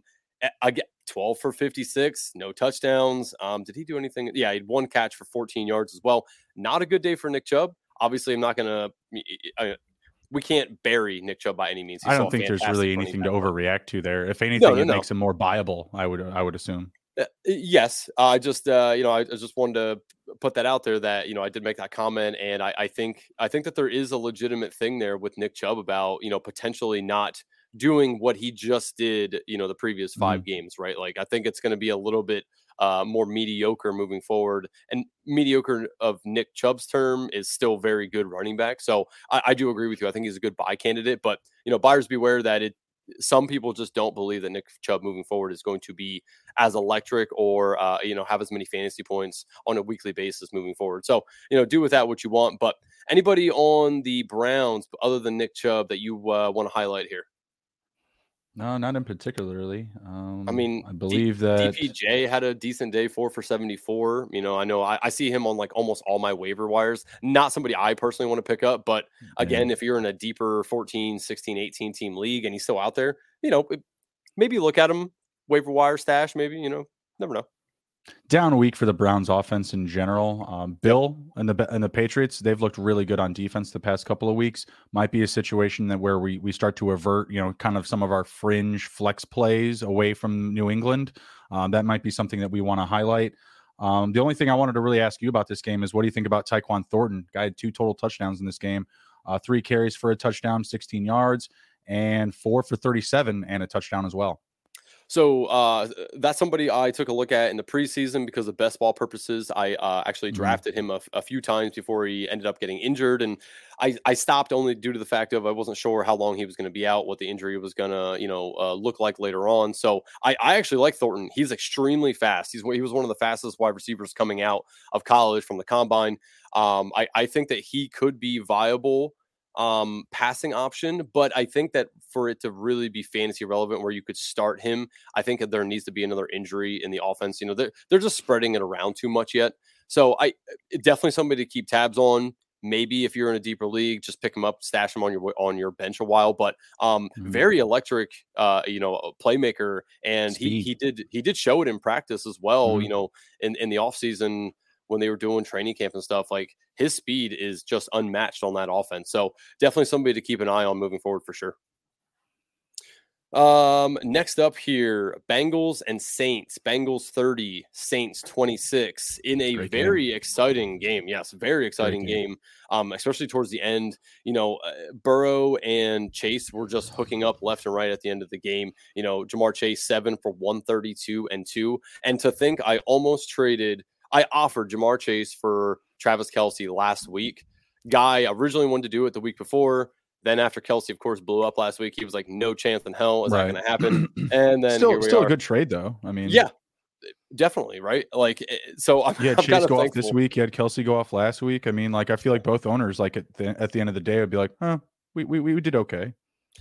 again, 12 for 56, no touchdowns. Um, did he do anything? Yeah, he had one catch for 14 yards as well. Not a good day for Nick Chubb. Obviously, I'm not going to. We can't bury Nick Chubb by any means. He's I don't think there's really anything to overreact to there. If anything, no, no, it no. makes him more viable. I would, I would assume. Uh, yes, I just, uh, you know, I, I just wanted to put that out there that you know I did make that comment, and I, I think, I think that there is a legitimate thing there with Nick Chubb about you know potentially not doing what he just did, you know, the previous 5 mm games, right? Like I think it's going to be a little bit uh, more mediocre moving forward. And mediocre of Nick Chubb's term is still very good running back. So I, I do agree with you. I think he's a good buy candidate, but you know, buyers beware that it some people just don't believe that Nick Chubb moving forward is going to be as electric or uh, you know have as many fantasy points on a weekly basis moving forward. So you know do with that what you want. But anybody on the Browns other than Nick Chubb that you uh, want to highlight here? No, not in particularly. Um, I mean, I believe D- that DPJ had a decent day, four for seventy-four. You know, I know I, I, see him on like almost all my waiver wires. Not somebody I personally want to pick up, but again, yeah. if you're in a deeper 14, 16, 18 team league and he's still out there, you know, maybe look at him waiver wire stash. Maybe you know, never know down week for the Browns offense in general. Um, Bill and the and the Patriots, they've looked really good on defense the past couple of weeks. Might be a situation that where we we start to avert, you know, kind of some of our fringe flex plays away from New England. Um, that might be something that we want to highlight. Um, the only thing I wanted to really ask you about this game is what do you think about Tyquan Thornton? Guy had two total touchdowns in this game, uh, three carries for a touchdown, 16 yards, and four for 37 and a touchdown as well. So uh, that's somebody I took a look at in the preseason because of best ball purposes. I uh, actually mm-hmm. drafted mm-hmm. him a, a, few times before he ended up getting injured, and I, I stopped only due to the fact of I wasn't sure how long he was going to be out, what the injury was going to you know uh, look like later on. So I, I actually like Thornton. He's extremely fast. He's he was one of the fastest wide receivers coming out of college from the combine. Um, I, I think that he could be viable um, passing option. But I think that for it to really be fantasy relevant, where you could start him, I think that there needs to be another injury in the offense. You know, they're, they're just spreading it around too much yet. So I eh, definitely somebody to keep tabs on. Maybe if you're in a deeper league, just pick him up, stash him on your on your bench a while. But um, mm-hmm. very electric, uh, you know, playmaker, and Speed. he he did he did show it in practice as well. Mm-hmm. You know, in in the offseason when they were doing training camp and stuff. Like his speed is just unmatched on that offense. So definitely somebody to keep an eye on moving forward for sure. Um, next up here, Bengals and Saints. Bengals 30, Saints 26 in a Great very game. exciting game. Yes, very exciting game. game. Um, especially towards the end. You know, uh, Burrow and Chase were just hooking up left and right at the end of the game. You know, Ja'Marr Chase seven for 132 and two. And to think I almost traded I offered Ja'Marr Chase for Travis Kelce last week. Guy originally wanted to do it the week before. Then after Kelce, of course, blew up last week, he was like, "No chance in hell is right. that going to happen." And then still, still are. a good trade though. I mean, yeah, definitely right. Like, eh, so I'm, yeah, Chase go thankful. off this week. You had Kelce go off last week. I mean, like, I feel like both owners, like at the at the end of the day, would be like, "Huh, we we we did okay."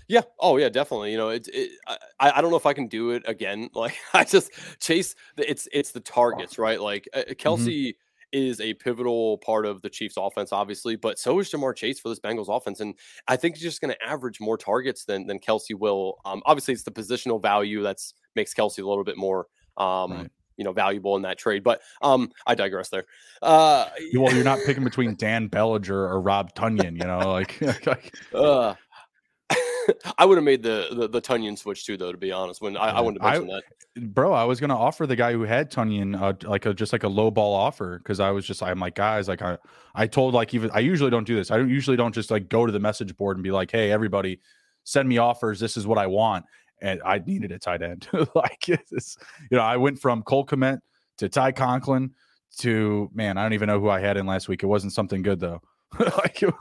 Yeah. Oh, yeah. Definitely. You know, it's. It, I I don't know if I can do it again. Like I just chase. The, It's it's the targets, right? Like uh, Kelce mm-hmm. is a pivotal part of the Chiefs' offense, obviously, but so is Ja'Marr Chase for this Bengals offense, and I think he's just going to average more targets than than Kelce will. Um, obviously, it's the positional value that's makes Kelce a little bit more. Um, right you know valuable in that trade. But um, I digress there. Uh, well, you're not picking between Dan Bellinger or Rob Tonyan, you know, like. uh, I would have made the, the, the Tonyan switch too, though. To be honest, when I, I wouldn't have mentioned I, that, bro. I was gonna offer the guy who had Tonyan uh, like a just like a low ball offer because I was just I'm like guys like I I told like even I usually don't do this. I don't usually don't just like go to the message board and be like, hey everybody, send me offers. This is what I want, and I needed a tight end. like it's, you know, I went from Cole Kmet to Ty Conklin to man, I don't even know who I had in last week. It wasn't something good though. like. It,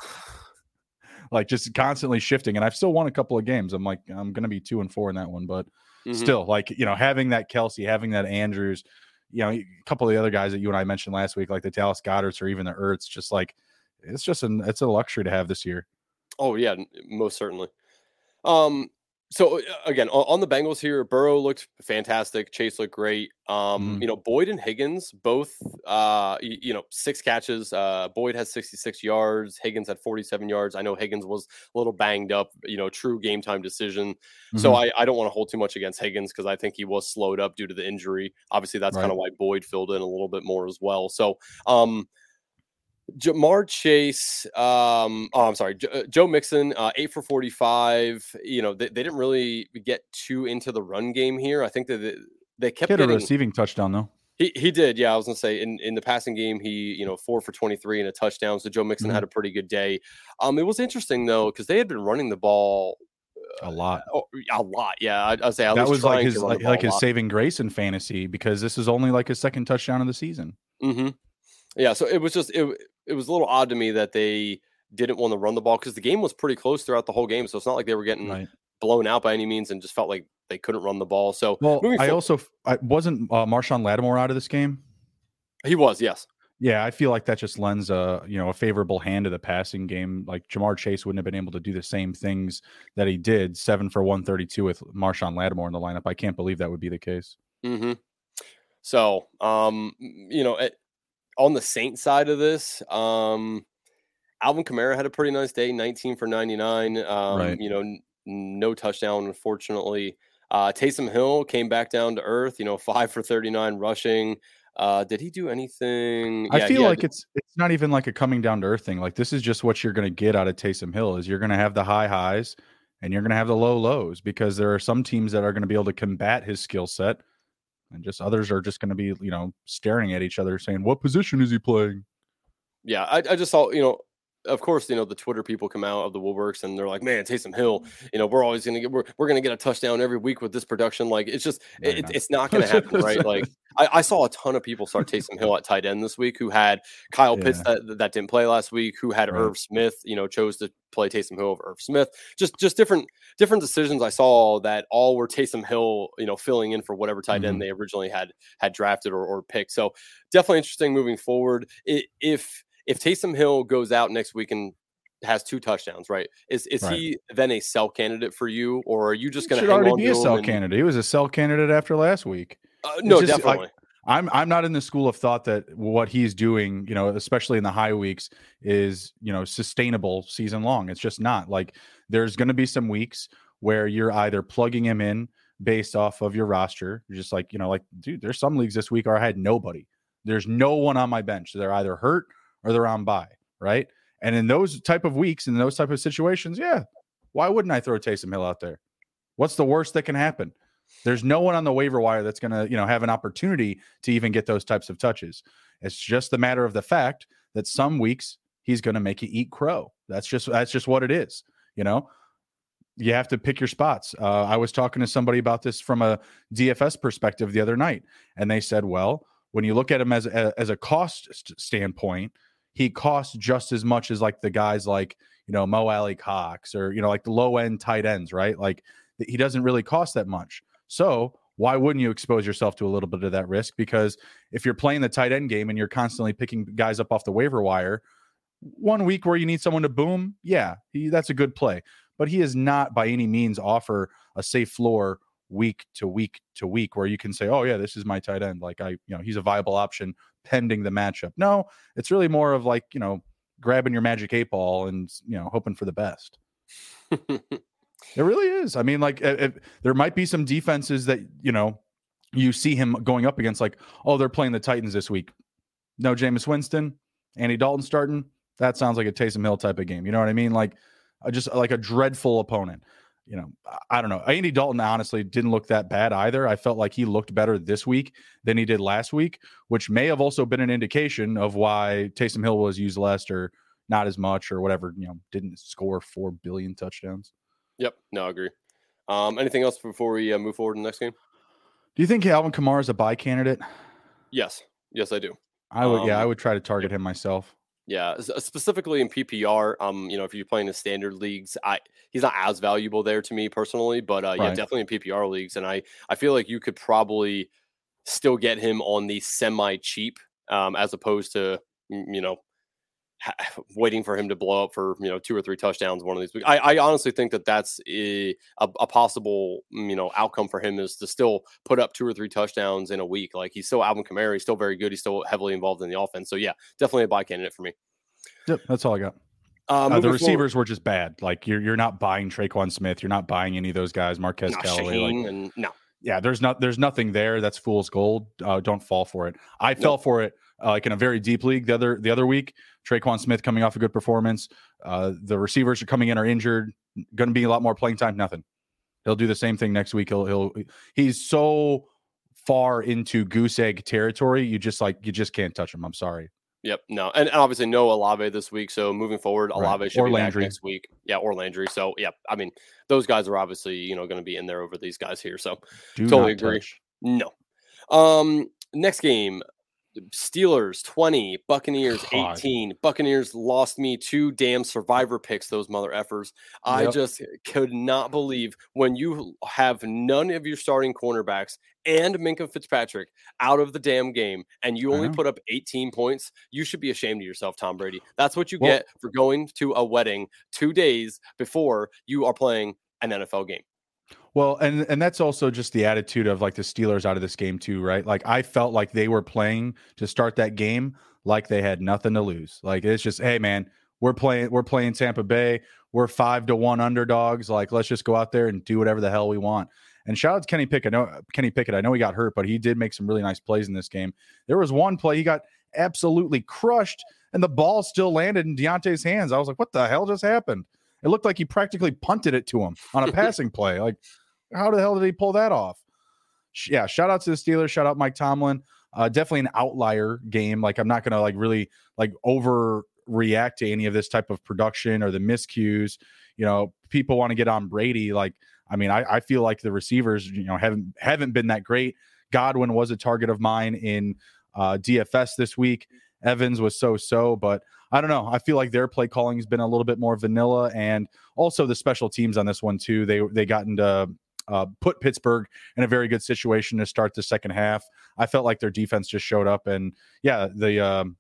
like just constantly shifting. And I've still won a couple of games. I'm like, I'm going to be two and four in that one, but mm-hmm. still, like, you know, having that Kelce, having that Andrews, you know, a couple of the other guys that you and I mentioned last week, like the Dallas Goederts or even the Ertz, just like it's just an it's a luxury to have this year. Oh yeah, most certainly. Um, so uh, again, on, the Bengals here, Burrow looked fantastic. Chase looked great. Um, mm. You know, Boyd and Higgins both, uh, you, you, know, six catches. Uh, Boyd has 66 yards. Higgins had 47 yards. I know Higgins was a little banged up. You know, true game time decision. Mm-hmm. So I, I don't want to hold too much against Higgins because I think he was slowed up due to the injury. Obviously, that's right. kind of why Boyd filled in a little bit more as well. So, um, Ja'Marr Chase, um, oh, I'm sorry, uh, Joe Mixon, uh, eight for 45. You know, they, they, didn't really get too into the run game here. I think that they, they kept he getting, a receiving touchdown though. He he did, yeah. I was gonna say in, in the passing game, he you know four for 23 and a touchdown. So Joe Mixon mm-hmm. had a pretty good day. Um, it was interesting though because they had been running the ball a lot. Uh, oh, a lot. Yeah, I'd, I'd say that was like his like, like his saving grace in fantasy because this is only like his second touchdown of the season. Mm-hmm. Yeah, so it was just it it was a little odd to me that they didn't want to run the ball because the game was pretty close throughout the whole game. So it's not like they were getting right. blown out by any means and just felt like they couldn't run the ball. So well, I also I wasn't uh, Marshon Lattimore out of this game. He was, yes. Yeah, I feel like that just lends a you know a favorable hand to the passing game. Like Ja'Marr Chase wouldn't have been able to do the same things that he did, seven for one thirty two with Marshon Lattimore in the lineup. I can't believe that would be the case. Mm-hmm. So, um, you know, it, on the Saint side of this, um, Alvin Kamara had a pretty nice day, 19 for 99. Um, right. You know, n- no touchdown, unfortunately. Uh, Taysom Hill came back down to earth, you know, five for 39 rushing. Uh, did he do anything? I yeah, feel like it's it's not even like a coming down to earth thing. Like this is just what you're going to get out of Taysom Hill is you're going to have the high highs and you're going to have the low lows because there are some teams that are going to be able to combat his skill set and just others are just going to be you know staring at each other saying what position is he playing? Yeah I, I just saw you know of course, you know, the Twitter people come out of the woodworks and they're like, man, Taysom Hill, mm-hmm. you know, we're always going to get, we're, we're going to get a touchdown every week with this production. Like, it's just, it, it's not going to happen, right? Like, I, I, saw a ton of people start Taysom Hill at tight end this week who had Kyle Pitts that, that didn't play last week, who had right. Irv Smith, you know, chose to play Taysom Hill over Irv Smith. Just, just different, different decisions I saw that all were Taysom Hill, you know, filling in for whatever tight mm-hmm. end they originally had, had drafted or, or picked. So definitely interesting moving forward. It, if, if Taysom Hill goes out next week and has two touchdowns, right? Is is right. he then a sell candidate for you, or are you just going to already be a sell and... candidate? He was a sell candidate after last week. Uh, no, just, definitely. Like, I'm I'm not in the school of thought that what he's doing, you know, especially in the high weeks, is you know sustainable season long. It's just not. Like there's going to be some weeks where you're either plugging him in based off of your roster. You're just like you know, like dude, there's some leagues this week where I had nobody. There's no one on my bench. They're either hurt or they're on bye, right? And in those type of weeks, in those type of situations, yeah, why wouldn't I throw Taysom Hill out there? What's the worst that can happen? There's no one on the waiver wire that's going to, you know, have an opportunity to even get those types of touches. It's just the matter of the fact that some weeks he's going to make you eat crow. That's just that's just what it is. You know, you have to pick your spots. Uh, I was talking to somebody about this from a DFS perspective the other night, and they said, well, when you look at him as a, as a cost st- standpoint, he costs just as much as like the guys like you know Mo Alie-Cox or you know like the low end tight ends, right? Like he doesn't really cost that much. So why wouldn't you expose yourself to a little bit of that risk? Because if you're playing the tight end game and you're constantly picking guys up off the waiver wire, one week where you need someone to boom, yeah, he, that's a good play. But he is not by any means offer a safe floor week to week to week where you can say, oh yeah, this is my tight end. Like I, you know, he's a viable option pending the matchup. No, it's really more of like, you know, grabbing your magic eight ball and, you know, hoping for the best. it really is. I mean, like, it, there might be some defenses that, you know, you see him going up against, like, oh, they're playing the Titans this week. No, Jameis Winston, Andy Dalton starting. That sounds like a Taysom Hill type of game. You know what I mean? Like, just like a dreadful opponent you know, I don't know. Andy Dalton honestly didn't look that bad either. I felt like he looked better this week than he did last week, which may have also been an indication of why Taysom Hill was used less or not as much or whatever. You know, didn't score four billion touchdowns. Yep, no, I agree. Um, anything else before we uh, move forward in the next game? Do you think Alvin Kamara is a buy candidate? Yes, yes, I do. I would. Um, yeah, I um, would try to target him myself. Yeah, uh, specifically in PPR. Um, you know, if you're playing the standard leagues, I he's not as valuable there to me personally, but uh, right. yeah, definitely in PPR leagues. And I I feel like you could probably still get him on the semi cheap um, as opposed to you know waiting for him to blow up for you know two or three touchdowns one of these weeks. I, I honestly think that that's a, a, a, possible mm, you know outcome for him is to still put up two or three touchdowns in a week. Like he's still Alvin Kamara, he's still very good. He's still heavily involved in the offense. So yeah, definitely a buy candidate for me. Yep, that's all I got. Uh, uh, the receivers forward. were just bad. Like you're you're not buying Tre'Quan Smith. You're not buying any of those guys. Marquez Callaway. Like, and, no. Yeah, there's not there's nothing there. That's fool's gold. Uh, don't fall for it. I nope. fell for it uh, like in a very deep league the other the other week. Tre'Quan Smith coming off a good performance. Uh, the receivers are coming in are injured. Going to be a lot more playing time. Nothing. He'll do the same thing next week. He'll he'll he's so far into goose egg territory. You just like you just can't touch him. I'm sorry. Yep. No, and, and obviously no Olave this week. So moving forward, Olave right. should or be Landry. back next week. Yeah, or Landry. So yeah, I mean those guys are obviously you know going to be in there over these guys here. So Do totally agree. Touch. No. Um, next game, Steelers 20, Buccaneers God. 18. Buccaneers lost me two damn survivor picks, those mother effers. I yep. just could not believe when you have none of your starting cornerbacks and Minkah Fitzpatrick out of the damn game and you only put up 18 points, you should be ashamed of yourself, Tom Brady. That's what you well, get for going to a wedding two days before you are playing an NFL game. Well, and and that's also just the attitude of like the Steelers out of this game too, right? Like I felt like they were playing to start that game like they had nothing to lose. Like it's just, hey man, we're playing we're playing Tampa Bay. We're five to one underdogs. Like let's just go out there and do whatever the hell we want. And shout out to Kenny Pickett. I know Kenny Pickett. I know he got hurt, but he did make some really nice plays in this game. There was one play he got absolutely crushed, and the ball still landed in Diontae's hands. I was like, what the hell just happened? It looked like he practically punted it to him on a passing play. Like how the hell did he pull that off? Yeah, shout out to the Steelers. Shout out Mike Tomlin. Uh, definitely an outlier game. Like I'm not gonna like really like overreact to any of this type of production or the miscues. You know, people want to get on Brady. Like, I mean, I, I feel like the receivers, you know, haven't haven't been that great. Godwin was a target of mine in uh, DFS this week. Evans was so so, but I don't know. I feel like their play calling has been a little bit more vanilla, and also the special teams on this one too. They they got into uh, put Pittsburgh in a very good situation to start the second half. I felt like their defense just showed up, and yeah, the um,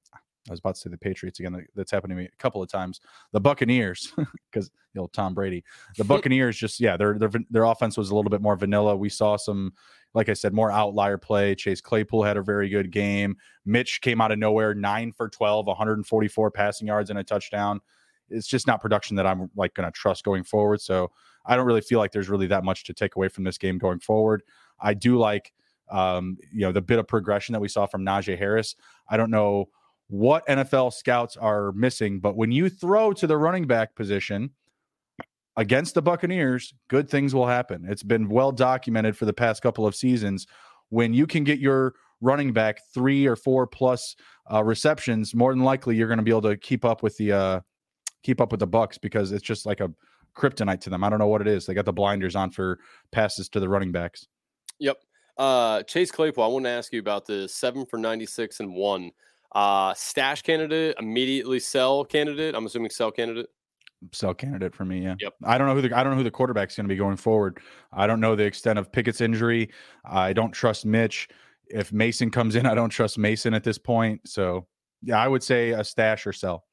I was about to say the Patriots again. That's happened to me a couple of times. The Buccaneers, because the old Tom Brady. The Buccaneers just yeah, their their their offense was a little bit more vanilla. We saw some, like I said, more outlier play. Chase Claypool had a very good game. Mitch came out of nowhere, nine for 12, 144 passing yards and a touchdown. It's just not production that I'm like going to trust going forward. So I don't really feel like there's really that much to take away from this game going forward. I do like, um, you know, the bit of progression that we saw from Najee Harris. I don't know what NFL scouts are missing, but when you throw to the running back position against the Buccaneers, good things will happen. It's been well documented for the past couple of seasons. When you can get your running back three or four plus uh, receptions, more than likely you're going to be able to keep up with the uh, keep up with the Bucks because it's just like a kryptonite to them. I don't know what it is. They got the blinders on for passes to the running backs. Yep. Uh, Chase Claypool, I want to ask you about the seven for 96 and one. Uh, stash candidate, immediately sell candidate. I'm assuming sell candidate. Sell candidate for me, yeah. Yep. I don't know who the I don't know who the quarterback's going to be going forward. I don't know the extent of Pickett's injury. I don't trust Mitch. If Mason comes in, I don't trust Mason at this point. So yeah, I would say a stash or sell.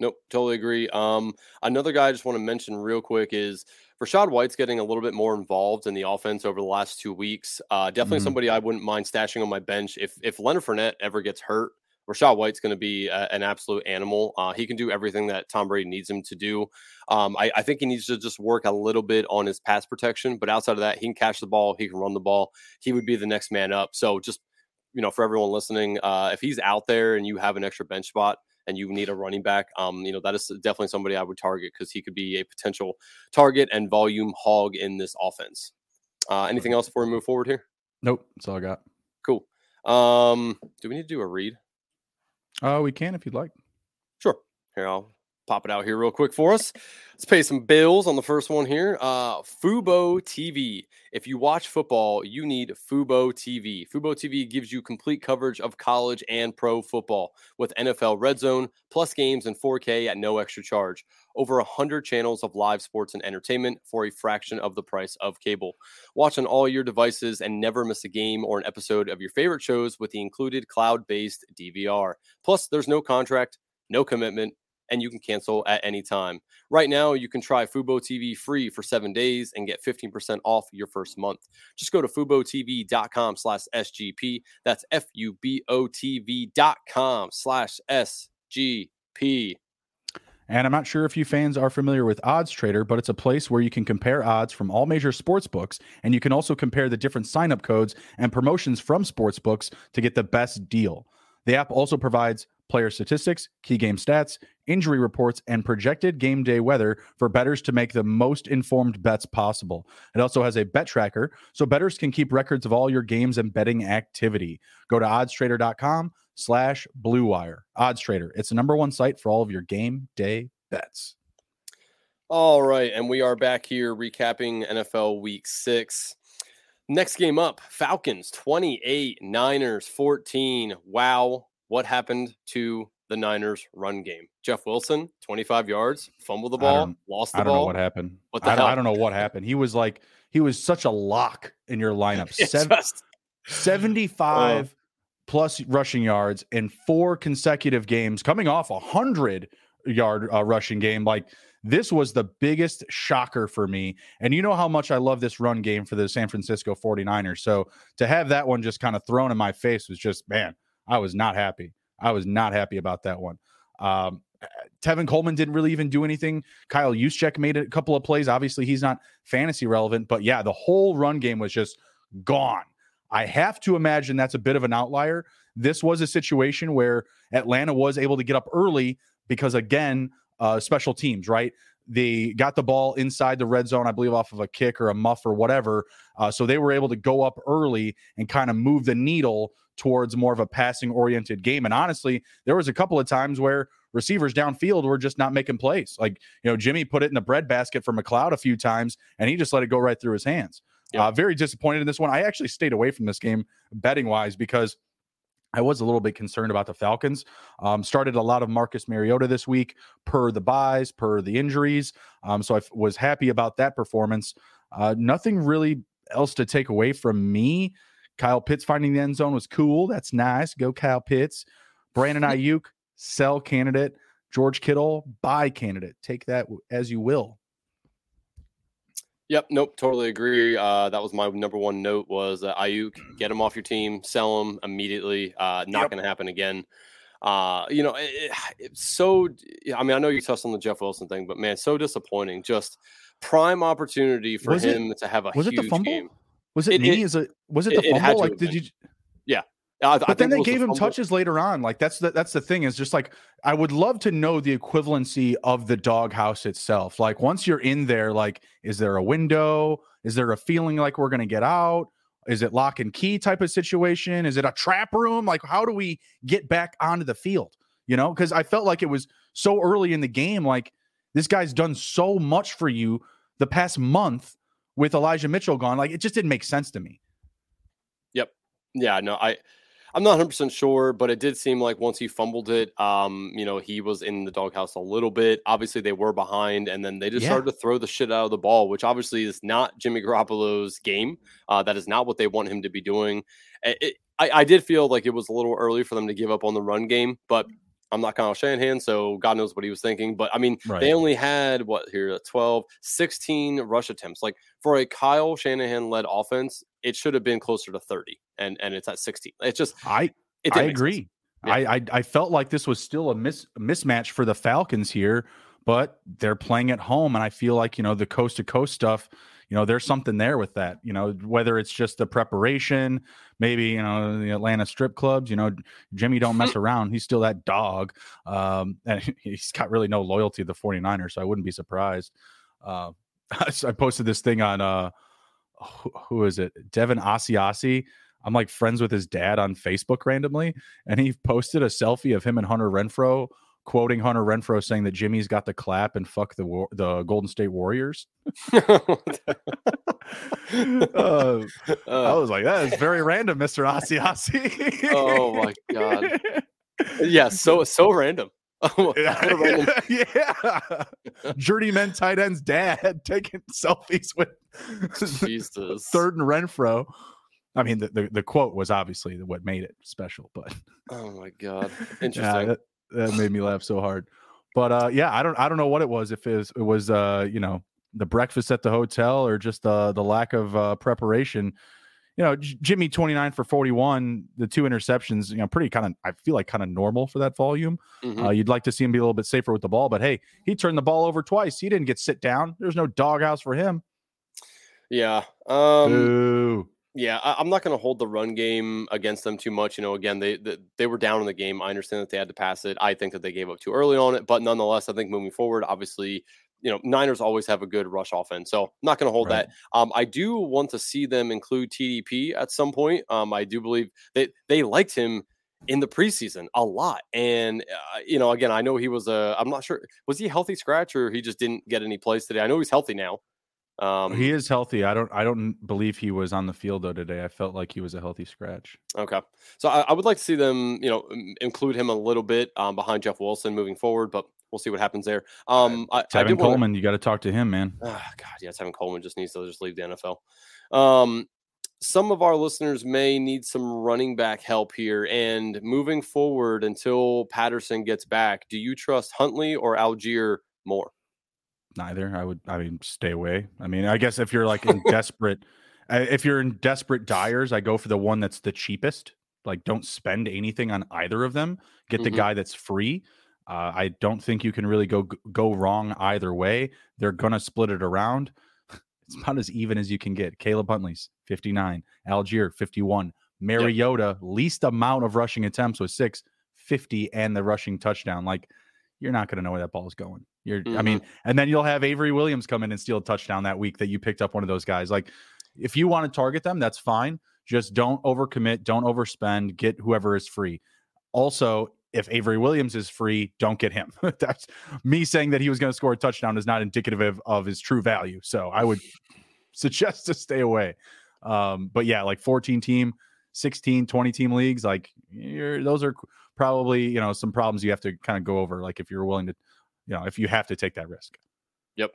Nope, totally agree. Um, another guy I just want to mention real quick is Rachaad White's getting a little bit more involved in the offense over the last two weeks. Uh, definitely mm-hmm. somebody I wouldn't mind stashing on my bench. If if Leonard Fournette ever gets hurt, Rachaad White's going to be a, an absolute animal. Uh, he can do everything that Tom Brady needs him to do. Um, I, I, think he needs to just work a little bit on his pass protection, but outside of that, he can catch the ball, he can run the ball. He would be the next man up. So just you know, for everyone listening, uh, if he's out there and you have an extra bench spot, and you need a running back, um, you know, that is definitely somebody I would target because he could be a potential target and volume hog in this offense. Uh, anything else before we move forward here? Nope, that's all I got. Cool. Um, do we need to do a read? Uh, we can if you'd like. Sure. Here, I'll pop it out here real quick for us. Let's pay some bills on the first one here. Uh, Fubo TV. If you watch football, you need Fubo TV. Fubo TV gives you complete coverage of college and pro football with NFL Red Zone, plus games in 4K at no extra charge. Over 100 channels of live sports and entertainment for a fraction of the price of cable. Watch on all your devices and never miss a game or an episode of your favorite shows with the included cloud based DVR. Plus, there's no contract, no commitment and you can cancel at any time. Right now, you can try Fubo TV free for seven days and get 15% off your first month. Just go to FuboTV.com slash SGP. That's F-U-B-O-T-V dot com slash S-G-P. And I'm not sure if you fans are familiar with Odds Trader, but it's a place where you can compare odds from all major sports books, and you can also compare the different sign-up codes and promotions from sports books to get the best deal. The app also provides player statistics, key game stats, injury reports, and projected game day weather for bettors to make the most informed bets possible. It also has a bet tracker so bettors can keep records of all your games and betting activity. Go to oddstrader.com slash blue wire. Odds Trader. It's the number one site for all of your game day bets. All right. And we are back here recapping NFL week six. Next game up Falcons 28, Niners 14. Wow. What happened to the Niners run game? Jeff Wilson, 25 yards, fumbled the ball, lost the ball. I don't ball. know what happened. What the I, hell? I don't know what happened. He was like, he was such a lock in your lineup. Seven, just- 75 plus rushing yards in four consecutive games, coming off a hundred yard uh, rushing game. Like this was the biggest shocker for me. And you know how much I love this run game for the San Francisco 49ers. So to have that one just kind of thrown in my face was just, man, I was not happy. I was not happy about that one. Um, Tevin Coleman didn't really even do anything. Kyle Juszczyk made a couple of plays. Obviously, he's not fantasy relevant, but yeah, the whole run game was just gone. I have to imagine that's a bit of an outlier. This was a situation where Atlanta was able to get up early because, again, uh, special teams, right? They got the ball inside the red zone, I believe, off of a kick or a muff or whatever. Uh, so they were able to go up early and kind of move the needle towards more of a passing oriented game. And honestly, there was a couple of times where receivers downfield were just not making plays. Like, you know, Jimmy put it in the breadbasket for McCloud a few times and he just let it go right through his hands. Yep. Uh, very disappointed in this one. I actually stayed away from this game betting wise because I was a little bit concerned about the Falcons. Um, started a lot of Marcus Mariota this week per the buys, per the injuries. Um, so I f- was happy about that performance. Uh, nothing really else to take away from me. Kyle Pitts finding the end zone was cool. That's nice. Go Kyle Pitts. Brandon Aiyuk, sell candidate. George Kittle, buy candidate. Take that as you will. Yep, nope, totally agree. Uh, that was my number one note was uh, Aiyuk, get him off your team, sell him immediately. Uh, not Yep. going to happen again. Uh, you know, it, it- it's so. I mean, I know you touched on the Jeff Wilson thing, but man, so disappointing. Just prime opportunity for Was it- him to have a Was it the fumble? game. Was it, It- me? it- Is it was it it- the it fumble? Like, did been. you? I, I But think then they was the gave him touches later on. Like that's the that's the thing is just like I would love to know the equivalency of the doghouse itself. Like once you're in there, like is there a window? Is there a feeling like we're gonna get out? Is it lock and key type of situation? Is it a trap room? Like how do we get back onto the field? You know, because I felt like it was so early in the game. Like this guy's done so much for you the past month with Elijah Mitchell gone. Like it just didn't make sense to me. Yep. Yeah, no, I I'm not 100 percent sure, but it did seem like once he fumbled it, um, you know, he was in the doghouse a little bit. Obviously, they were behind, and then they just Yeah. started to throw the shit out of the ball, which obviously is not Jimmy Garoppolo's game. Uh, that is not what they want him to be doing. It, it- I, I did feel like it was a little early for them to give up on the run game, but I'm not Kyle Shanahan, so God knows what he was thinking. But I mean, Right. they only had what here 12, 16 rush attempts. Like for a Kyle Shanahan led offense, it should have been closer to 30, and and it's at 16. It's just I it I didn't make sense. agree. I, I I felt like this was still a mis- mismatch for the Falcons here, but they're playing at home, and I feel like you know the coast to coast stuff. You know, there's something there with that. You know, whether it's just the preparation, maybe you know the Atlanta strip clubs. You know, Jimmy don't mess around. He's still that dog, um, and he's got really no loyalty to the 49ers, so I wouldn't be surprised. Uh, I posted this thing on uh, who, who is it? Devin Asiasi. I'm like friends with his dad on Facebook randomly, and he posted a selfie of him and Hunter Renfrow quoting Hunter Renfrow saying that Jimmy's got the clap and fuck the the Golden State Warriors. uh, uh, I was like, that is very random, Mister Asiasi. oh my god! Yeah, so so random. Oh, yeah, yeah. Journeyman tight end's dad taking selfies with Jesus. third and Renfrow. I mean, the, the, the, quote was obviously what made it special, but oh my god, interesting. Yeah, that, that, made me laugh so hard. But uh, yeah, I don't I don't know what it was. If it was, it was uh, you know the breakfast at the hotel or just uh, the lack of uh, preparation you know, Jimmy 29 for 41, the two interceptions, you know, pretty kind of, I feel like kind of normal for that volume. Mm-hmm. Uh, you'd like to see him be a little bit safer with the ball, but hey, he turned the ball over twice. He didn't get sit down. There's no doghouse for him. Yeah. Um, Boo. Yeah, I, am not going to hold the run game against them too much. You know, again, they, they, they were down in the game. I understand that they had to pass it. I think that they gave up too early on it, but nonetheless, I think moving forward, obviously, you know, Niners always have a good rush offense. So I'm not going to hold right. that. Um, I do want to see them include TDP at some point. Um, I do believe that they liked him in the preseason a lot. And, uh, you know, again, I know he was a, I'm not sure, was he healthy scratch or he just didn't get any plays today? I know he's healthy now. Um, he is healthy. I don't. I don't believe he was on the field though today. I felt like he was a healthy scratch. Okay, so I, I would like to see them, you know, include him a little bit um, behind Jeff Wilson moving forward. But we'll see what happens there. Um, I, Tevin I Coleman, wanna... you got to talk to him, man. Oh, God, yeah, Tevin Coleman just needs to just leave the NFL. Um, some of our listeners may need some running back help here. And moving forward until Patterson gets back, do you trust Huntley or Allgeier more? Neither. I would. I mean, stay away. I mean, I guess if you're like in desperate, if you're in desperate dyers, I go for the one that's the cheapest. Like, don't spend anything on either of them. Get the mm-hmm. guy that's free. Uh, I don't think you can really go go wrong either way. They're gonna split it around. It's about as even as you can get. Caleb Huntley's 59, Allgeier 51, Mariota yep. least amount of rushing attempts was six, 50, and the rushing touchdown. Like you're not gonna know where that ball is going. You're, mm-hmm. I mean, and then you'll have Avery Williams come in and steal a touchdown that week that you picked up one of those guys. Like if you want to target them, that's fine. Just don't overcommit, don't overspend, get whoever is free. Also, if Avery Williams is free, don't get him. That's me saying that he was going to score a touchdown is not indicative of, of his true value. So I would suggest to stay away. Um, but yeah, like 14 team, 16, 20 team leagues, like those are probably, you know, some problems you have to kind of go over. Like if you're willing to, you know, if you have to take that risk. Yep.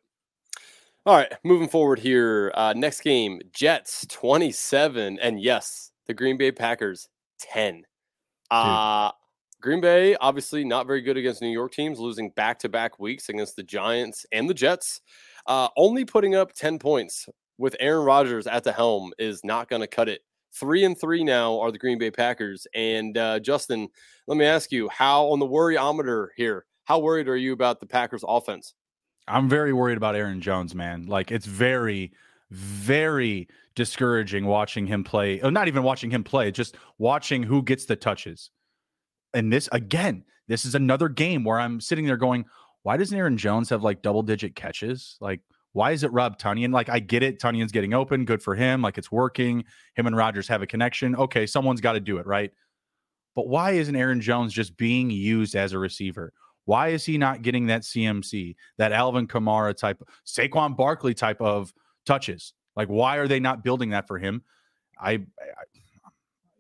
All right, moving forward here. Uh, next game, Jets 27. And yes, the Green Bay Packers 10. Uh, Green Bay, obviously not very good against New York teams, losing back to back weeks against the Giants and the Jets. Uh, only putting up 10 points with Aaron Rodgers at the helm is not going to cut it. Three and three now are the Green Bay Packers. And uh, Justin, let me ask you, how on the worryometer here, how worried are you about the Packers offense? I'm very worried about Aaron Jones, man. Like it's very, very discouraging watching him play. Or not even watching him play, just watching who gets the touches and this again, this is another game where I'm sitting there going, why doesn't Aaron Jones have like double digit catches? Like, why is it Rob Tonyan? Like, I get it. Tonyan's getting open. Good for him. Like, it's working. Him and Rodgers have a connection. Okay, someone's got to do it, right? But why isn't Aaron Jones just being used as a receiver? Why is he not getting that CMC, that Alvin Kamara type, Saquon Barkley type of touches? Like, why are they not building that for him? I, I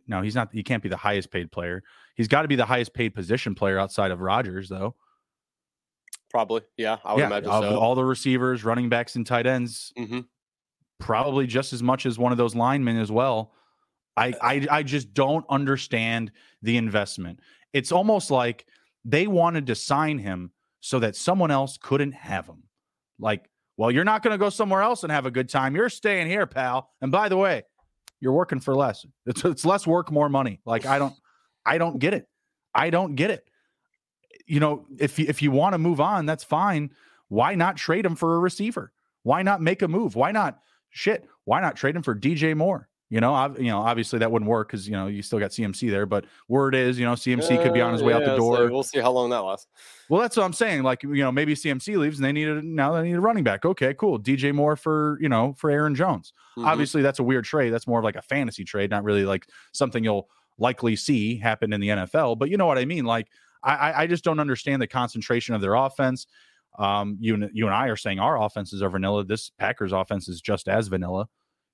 no, he's not. He can't be the highest paid player. He's got to be the highest paid position player outside of Rodgers, though. Probably, yeah. I would yeah, imagine so. All the receivers, running backs, and tight ends, mm-hmm. probably just as much as one of those linemen as well. I, uh, I I just don't understand the investment. It's almost like they wanted to sign him so that someone else couldn't have him. Like, well, you're not going to go somewhere else and have a good time. You're staying here, pal. And by the way, you're working for less. It's it's less work, more money. Like I don't I don't get it. I don't get it. You know, if you, if you want to move on, that's fine. Why not trade him for a receiver? Why not make a move? Why not shit? Why not trade him for DJ Moore? You know, I, you know, obviously that wouldn't work because you know you still got CMC there. But word is, you know, CMC uh, could be on his way yeah, out the door. So we'll see how long that lasts. Well, that's what I'm saying. Like, you know, maybe CMC leaves and they need a now they need a running back. Okay, cool. DJ Moore for you know for Aaron Jones. Mm-hmm. Obviously, that's a weird trade. That's more of like a fantasy trade, not really like something you'll likely see happen in the NFL. But you know what I mean? Like, I, I just don't understand the concentration of their offense. Um, you and you and I are saying our offenses are vanilla. This Packers offense is just as vanilla.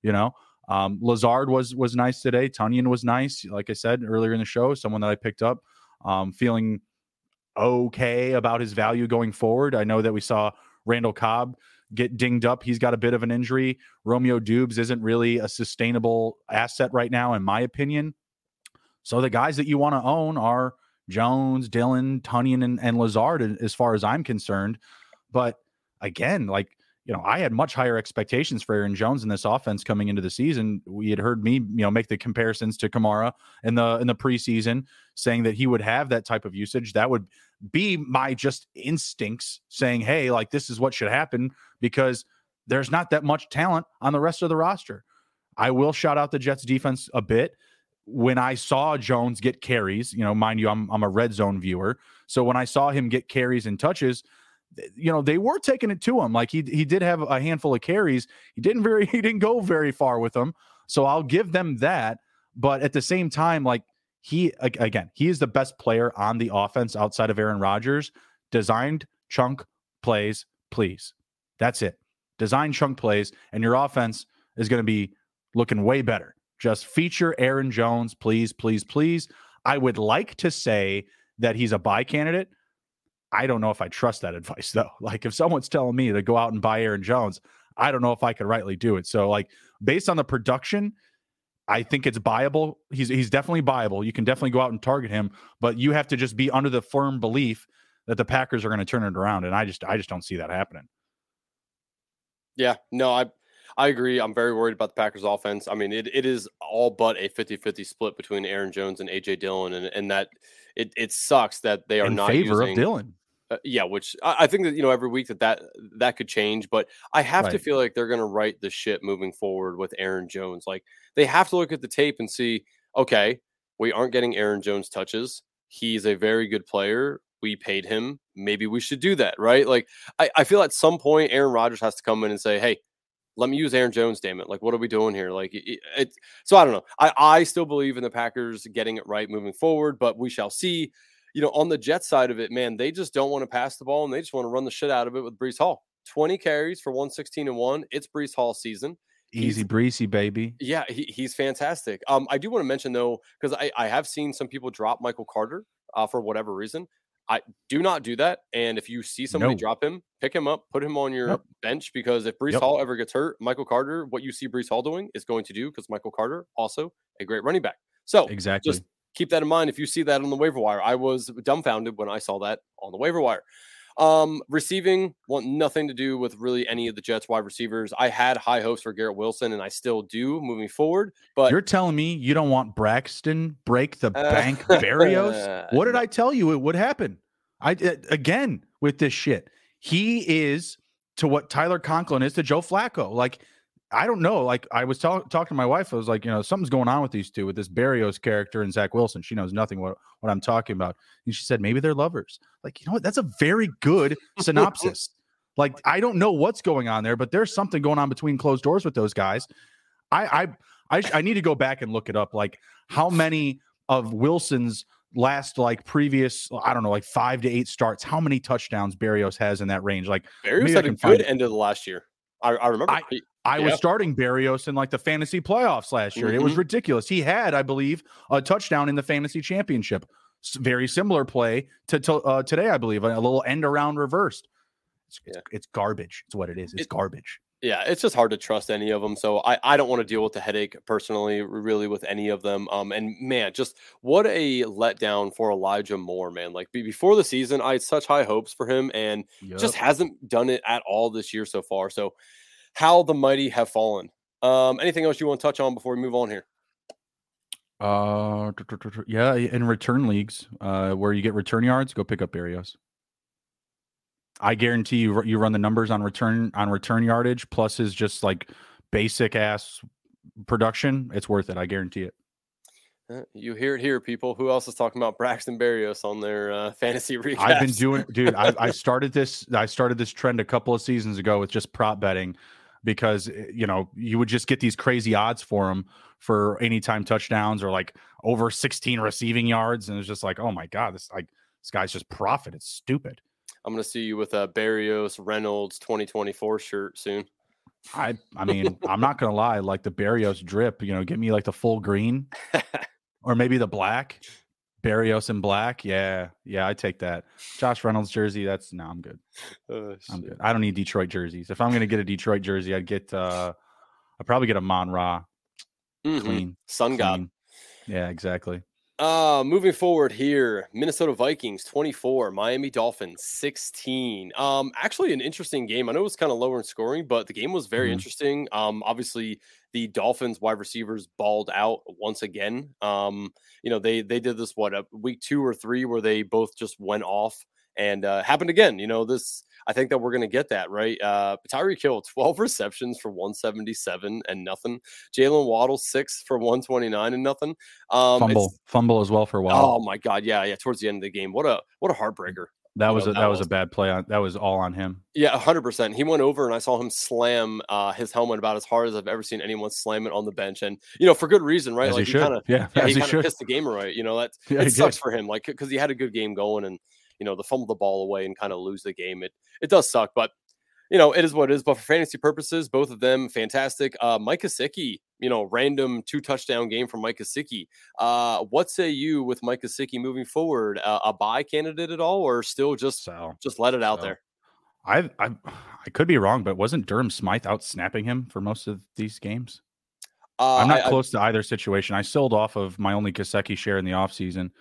You know, um, Lazard was was nice today. Tonyan was nice. Like I said earlier in the show, someone that I picked up. Um, feeling okay about his value going forward. I know that we saw Randall Cobb get dinged up. He's got a bit of an injury. Romeo Doubs isn't really a sustainable asset right now, in my opinion. So the guys that you want to own are Jones, Dillon, Tonyan, and, and Lazard, as far as I'm concerned. But again, like you know, I had much higher expectations for Aaron Jones in this offense coming into the season. We had heard me, you know, make the comparisons to Kamara in the in the preseason, saying that he would have that type of usage. That would be my just instincts saying, hey, like this is what should happen because there's not that much talent on the rest of the roster. I will shout out the Jets defense a bit. When I saw Jones get carries, you know, mind you, I'm I'm a red zone viewer. So when I saw him get carries and touches, you know, they were taking it to him. Like he he did have a handful of carries. He didn't very he didn't go very far with them. So I'll give them that. But at the same time, like he again, he is the best player on the offense outside of Aaron Rodgers. Designed chunk plays, please. That's it. Design chunk plays, and your offense is going to be looking way better. Just feature Aaron Jones, please, please, please. I would like to say that he's a buy candidate. I don't know if I trust that advice though. Like if someone's telling me to go out and buy Aaron Jones, I don't know if I could rightly do it. So like based on the production, I think it's buyable. He's he's definitely buyable. You can definitely go out and target him, but you have to just be under the firm belief that the Packers are going to turn it around. And I just I just don't see that happening. Yeah, no, I I agree. I'm very worried about the Packers offense. I mean, it, it is all but a 50-50 split between Aaron Jones and AJ Dillon, and, and that it, it sucks that they are In not favor using, of Dillon. uh, yeah, which I, I think that you know every week that that that could change, but I have to feel like they're going to right the ship moving forward with Aaron Jones. Like they have to look at the tape and see, okay, we aren't getting Aaron Jones touches. He's a very good player. We paid him. Maybe we should do that, right? Like I, I feel at some point Aaron Rodgers has to come in and say, hey, let me use Aaron Jones, damn it. Like, what are we doing here? Like, it, it, so I don't know. I, I still believe in the Packers getting it right moving forward, but we shall see. You know, on the Jets side of it, man, they just don't want to pass the ball and they just want to run the shit out of it with Breece Hall. 20 carries for 116 and 1. It's Breece Hall season. Easy breezy, baby. Yeah, he, he's fantastic. Um, I do want to mention though, because I, I have seen some people drop Michael Carter uh, for whatever reason. I do not do that. And if you see somebody No. drop him, pick him up, put him on your Yep. bench because if Breece Yep. Hall ever gets hurt, Michael Carter, what you see Breece Hall doing is going to do because Michael Carter also a great running back. So Exactly. just keep that in mind if you see that on the waiver wire. I was dumbfounded when I saw that on the waiver wire. Um, receiving want nothing to do with really any of the Jets wide receivers. I had high hopes for Garrett Wilson, and I still do moving forward. But You're telling me you don't want Braxton break the Uh, bank Berrios? What did. I tell you it would happen? I uh, again with this shit. He is to what Tyler Conklin is to Joe Flacco. Like I don't know. Like I was tell- talking to my wife. I was like, you know, something's going on with these two, with this Berrios character and Zach Wilson. She knows nothing what what I'm talking about. And she said maybe they're lovers. Like you know what? That's a very good synopsis. like I don't know what's going on there, but there's something going on between closed doors with those guys. I I I, I need to go back and look it up. Like how many of Wilson's last like previous I don't know like five to eight starts, how many touchdowns Berrios has in that range? Like Berrios had a good end of the last year. I, I remember. I- I was starting Berrios in like the fantasy playoffs last year. It was Mhm. ridiculous. He had, I believe, a touchdown in the fantasy championship. Very similar play to, to uh, today, I believe, a little end around reversed. It's, it's, Yeah. it's garbage. It's what it is. It's It- garbage. yeah, it's just hard to trust any of them. So I, I don't want to deal with the headache personally, really, with any of them. Um, and man, just what a letdown for Elijah Moore, man. Like be, before the season, I had such high hopes for him, and just hasn't done it at all this year so far. So how the mighty have fallen. Um, anything else you want to touch on before we move on here? Uh, yeah, in return leagues, uh, where you get return yards, go pick up Berrios. I guarantee you, you run the numbers on return on return yardage plus his just like basic ass production. It's worth it. I guarantee it. Uh, You hear it here, people. Who else is talking about Braxton Berrios on their uh, fantasy recaps? I've been doing, dude. I, I started this. I started this trend a couple of seasons ago with just prop betting, because eh, you know you would just get these crazy odds for him for anytime touchdowns or like over 16 receiving yards, and it's just like, oh my god, this like This guy's just profit. It's stupid. I'm gonna see you with a Berrios Reynolds 2024 shirt soon. I I mean, I'm not gonna lie, like the Berrios drip, you know, get me like the full green or maybe the black. Berrios in black. Yeah, yeah, I take that. Josh Reynolds jersey. That's no, I'm good. Oh, I'm good. I don't need Detroit jerseys. If I'm gonna get a Detroit jersey, I'd get uh I'd probably get a Mon Ra. Mm-hmm. Clean. Sun clean. God. Yeah, exactly. Uh, moving forward here, Minnesota Vikings 24, Miami Dolphins 16. Um, actually an interesting game. I know it was kind of lower in scoring, but the game was very mm-hmm. interesting. Um, obviously the Dolphins wide receivers balled out once again. Um, you know, they they did this what a week two or three where they both just went off and uh, happened again. You know, this I think that we're going to get that right. Uh, Tyreek Hill, 12 receptions for 177 and nothing. Jaylen Waddle, six for 129 and nothing. Um, fumble, fumble as well for Waddle. Oh my God, yeah, yeah. Towards the end of the game, what a what a heartbreaker. That was know, a, that, that was, was a bad play on that was all on him. Yeah, hundred percent. He went over and I saw him slam uh, his helmet about as hard as I've ever seen anyone slam it on the bench, and you know for good reason, right? As like he, he kind of yeah, yeah he, he kind of pissed the game away. You know that yeah, it sucks did. for him, like because he had a good game going and you know, the fumble the ball away and kind of lose the game. It it does suck, but you know, it is what it is. But for fantasy purposes, both of them fantastic. Uh, Mike Gesicki, you know, random two touchdown game from Mike Gesicki. Uh, what say you with Mike Gesicki moving forward? Uh, a buy candidate at all, or still just so, just let it out so. there? I I I could be wrong, but wasn't Durham Smythe out snapping him for most of these games? Uh, I'm not I, close I, to either situation. I sold off of my only Gesicki share in the offseason.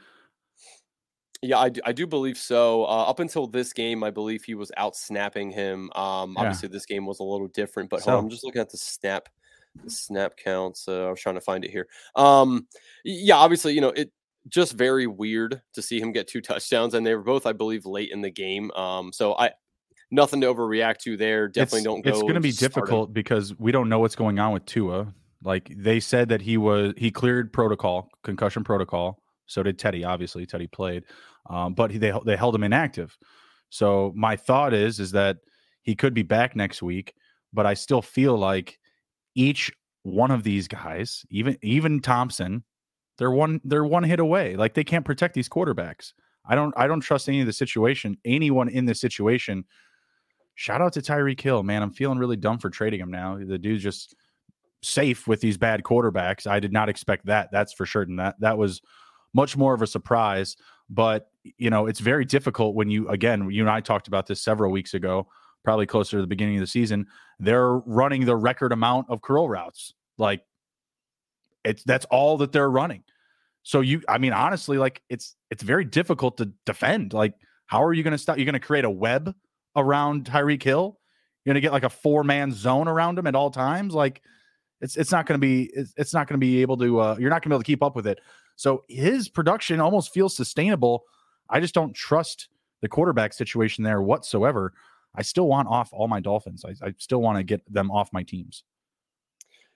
Yeah, I do, I do believe so. Uh, up until this game, I believe he was out snapping him. Um, yeah. Obviously, this game was a little different, but so, on, I'm just looking at the snap, the snap counts. Uh, I was trying to find it here. Um, yeah, obviously, you know it just very weird to see him get two touchdowns, and they were both, I believe, late in the game. Um, so I nothing to overreact to there. Definitely it's, don't go. It's going to be difficult because we don't know what's going on with Tua. Like they said that he was he cleared protocol, concussion protocol. So did Teddy. Obviously, Teddy played, um, but he, they they held him inactive. So my thought is is that he could be back next week, but I still feel like each one of these guys, even even Thompson, they're one they're one hit away. Like they can't protect these quarterbacks. I don't I don't trust any of the situation, anyone in this situation. Shout out to Tyreek Hill, man. I'm feeling really dumb for trading him now. The dude's just safe with these bad quarterbacks. I did not expect that. That's for certain. That that was much more of a surprise. But you know, it's very difficult when you again, you and I talked about this several weeks ago, probably closer to the beginning of the season. They're running the record amount of curl routes. Like it's that's all that they're running. So you I mean honestly like it's it's very difficult to defend. Like how are you going to stop you're going to create a web around Tyreek Hill? You're going to get like a four-man zone around him at all times like it's it's not going to be it's, it's not going to be able to uh, you're not going to be able to keep up with it. So his production almost feels sustainable. I just don't trust the quarterback situation there whatsoever. I still want off all my Dolphins. I, I still want to get them off my teams.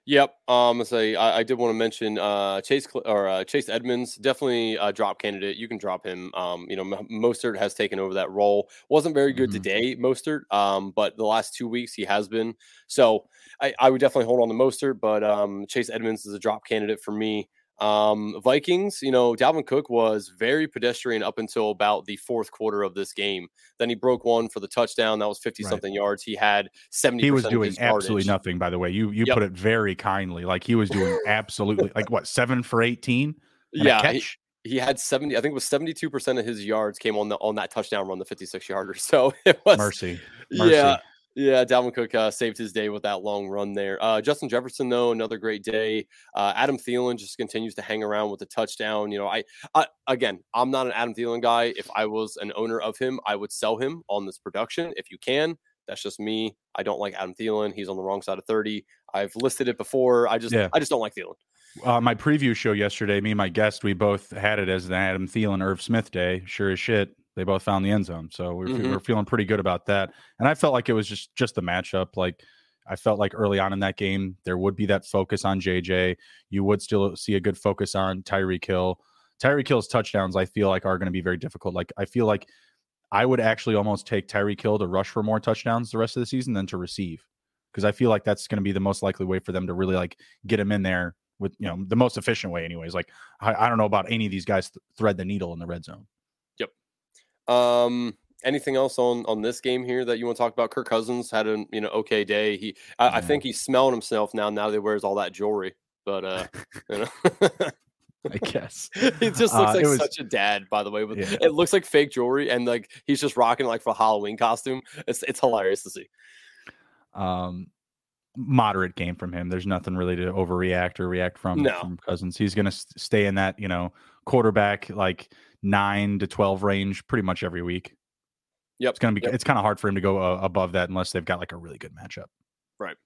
Yep. Um, say I, I, did want to mention uh, Chase or uh, Chase Edmonds, definitely a drop candidate. You can drop him. Um, you know, Mostert has taken over that role. wasn't very good mm-hmm. today, Mostert. Um, but the last two weeks he has been. So I, I would definitely hold on to Mostert, but um, Chase Edmonds is a drop candidate for me. Um, Vikings, you know, Dalvin Cook was very pedestrian up until about the fourth quarter of this game. Then he broke one for the touchdown. That was 50 something right. yards. He had 70 He was doing absolutely nothing, by the way. You you yep. put it very kindly. Like he was doing absolutely like what, seven for 18? Yeah. He, he had 70 i think it was 72% of his yards came on the on that touchdown run the 56 yarder so it was mercy, mercy. yeah yeah, Dalvin Cook uh, saved his day with that long run there. Uh, Justin Jefferson, though, another great day. Uh, Adam Thielen just continues to hang around with the touchdown. You know, I, I, again, I'm not an Adam Thielen guy. If I was an owner of him, I would sell him on this production if you can. That's just me. I don't like Adam Thielen. He's on the wrong side of 30. I've listed it before. I just, yeah. I just don't like Thielen. Uh, my preview show yesterday, me and my guest, we both had it as the Adam Thielen Irv Smith day. Sure as shit they both found the end zone. So we're, mm-hmm. we're feeling pretty good about that. And I felt like it was just just the matchup. Like I felt like early on in that game there would be that focus on JJ. You would still see a good focus on Tyreek Hill. Tyreek Hill's touchdowns I feel like are going to be very difficult. Like I feel like I would actually almost take Tyreek Hill to rush for more touchdowns the rest of the season than to receive because I feel like that's going to be the most likely way for them to really like get him in there with you know the most efficient way anyways like i, I don't know about any of these guys th- thread the needle in the red zone Um, anything else on on this game here that you want to talk about? Kirk Cousins had an you know okay day. He I, yeah. I think he's smelling himself now. Now that he wears all that jewelry, but uh, you know. I guess it just looks uh, like was, such a dad, by the way. But yeah. it looks like fake jewelry, and like he's just rocking like for a Halloween costume. It's it's hilarious to see. Um, moderate game from him. There's nothing really to overreact or react from, no. from Cousins. He's going to stay in that you know quarterback like nine to twelve range pretty much every week. Yep. It's gonna be. Yep. It's kind of hard for him to go uh, above that unless they've got like a really good matchup. Right.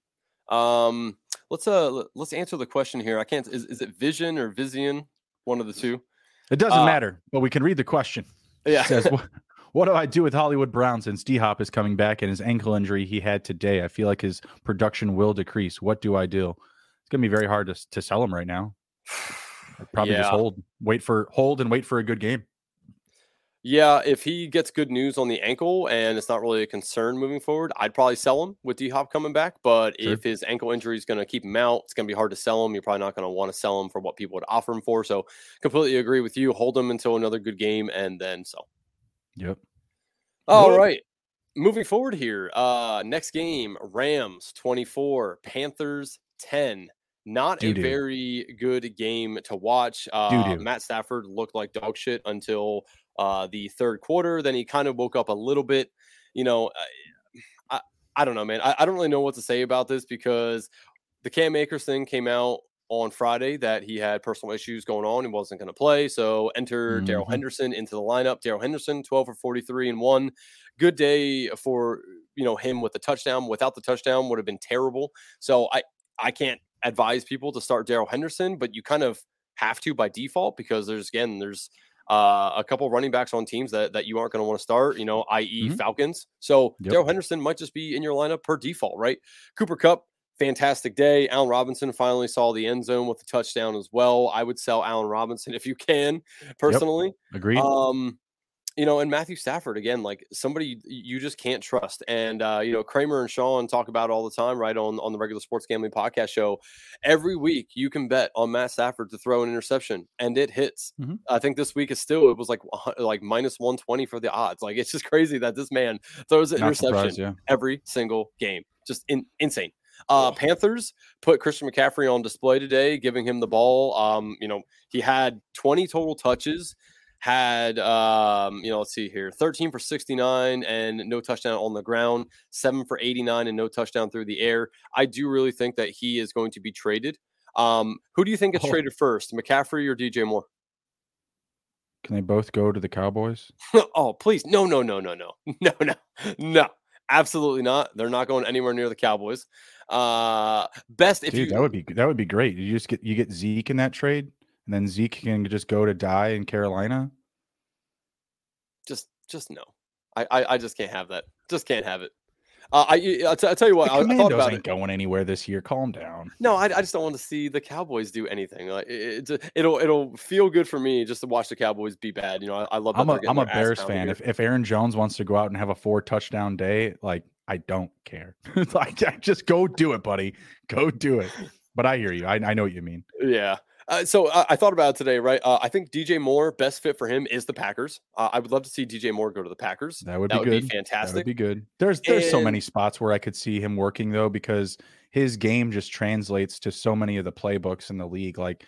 Um. Let's uh. Let's answer the question here. I can't. Is, is it Vision or Vision? One of the two. It doesn't uh, matter, but we can read the question. Yeah. It says, what, what do I do with Hollywood Brown since D Hop is coming back and his ankle injury he had today? I feel like his production will decrease. What do I do? It's gonna be very hard to to sell him right now. I'd probably yeah. just hold, wait for hold and wait for a good game. Yeah, if he gets good news on the ankle and it's not really a concern moving forward, I'd probably sell him with D Hop coming back. But sure. if his ankle injury is going to keep him out, it's going to be hard to sell him. You're probably not going to want to sell him for what people would offer him for. So, completely agree with you. Hold him until another good game and then sell. Yep. All right. Moving forward here, uh, next game Rams 24, Panthers 10. Not Doo-doo. a very good game to watch. Uh, Matt Stafford looked like dog shit until uh, the third quarter. Then he kind of woke up a little bit. You know, I, I don't know, man. I, I don't really know what to say about this because the Cam Akers thing came out on Friday that he had personal issues going on and wasn't going to play. So enter mm-hmm. Darrell Henderson into the lineup. Darrell Henderson, 12 for 43 and one. Good day for you know him with the touchdown. Without the touchdown would have been terrible. So I I can't advise people to start Darrell Henderson, but you kind of have to by default because there's again there's uh, a couple running backs on teams that, that you aren't going to want to start, you know, i.e. Mm-hmm. Falcons. So yep. Darrell Henderson might just be in your lineup per default, right? Cooper Kupp, fantastic day. Allen Robinson finally saw the end zone with the touchdown as well. I would sell Allen Robinson if you can, personally. Yep. Agreed. Um, you know, and Matthew Stafford again, like somebody you just can't trust. And uh, you know, Kramer and Sean talk about all the time, right on on the regular sports gambling podcast show. Every week, you can bet on Matt Stafford to throw an interception, and it hits. Mm-hmm. I think this week is still it was like like minus one twenty for the odds. Like it's just crazy that this man throws an Not interception yeah. every single game. Just in, insane. Uh, Panthers put Christian McCaffrey on display today, giving him the ball. Um, you know, he had 20 total touches, had um, you know, let's see here, 13 for 69 and no touchdown on the ground, seven for 89 and no touchdown through the air. I do really think that he is going to be traded. Um, who do you think gets oh. traded first, McCaffrey or DJ Moore? Can they both go to the Cowboys? oh, please. No, no, no, no, no. No, no. No. Absolutely not. They're not going anywhere near the Cowboys. Uh, best if Dude, you that would be that would be great. You just get you get Zeke in that trade, and then Zeke can just go to die in Carolina. Just just no. I I, I just can't have that. Just can't have it. Uh, I I'll, tell you what. I, I thought about ain't it. going anywhere this year. Calm down. No, I, I just don't want to see the Cowboys do anything. Like it, it, it'll it'll feel good for me just to watch the Cowboys be bad. You know, I, I love. I'm a I'm a Bears fan. If if Aaron Jones wants to go out and have a four touchdown day, like I don't care. like just go do it, buddy. Go do it. But I hear you. I I know what you mean. Yeah. Uh, so uh, I thought about it today, right? Uh, I think DJ Moore best fit for him is the Packers. Uh, I would love to see DJ Moore go to the Packers. That would be would good. Be fantastic. That would be good. There's there's and, so many spots where I could see him working though, because his game just translates to so many of the playbooks in the league. Like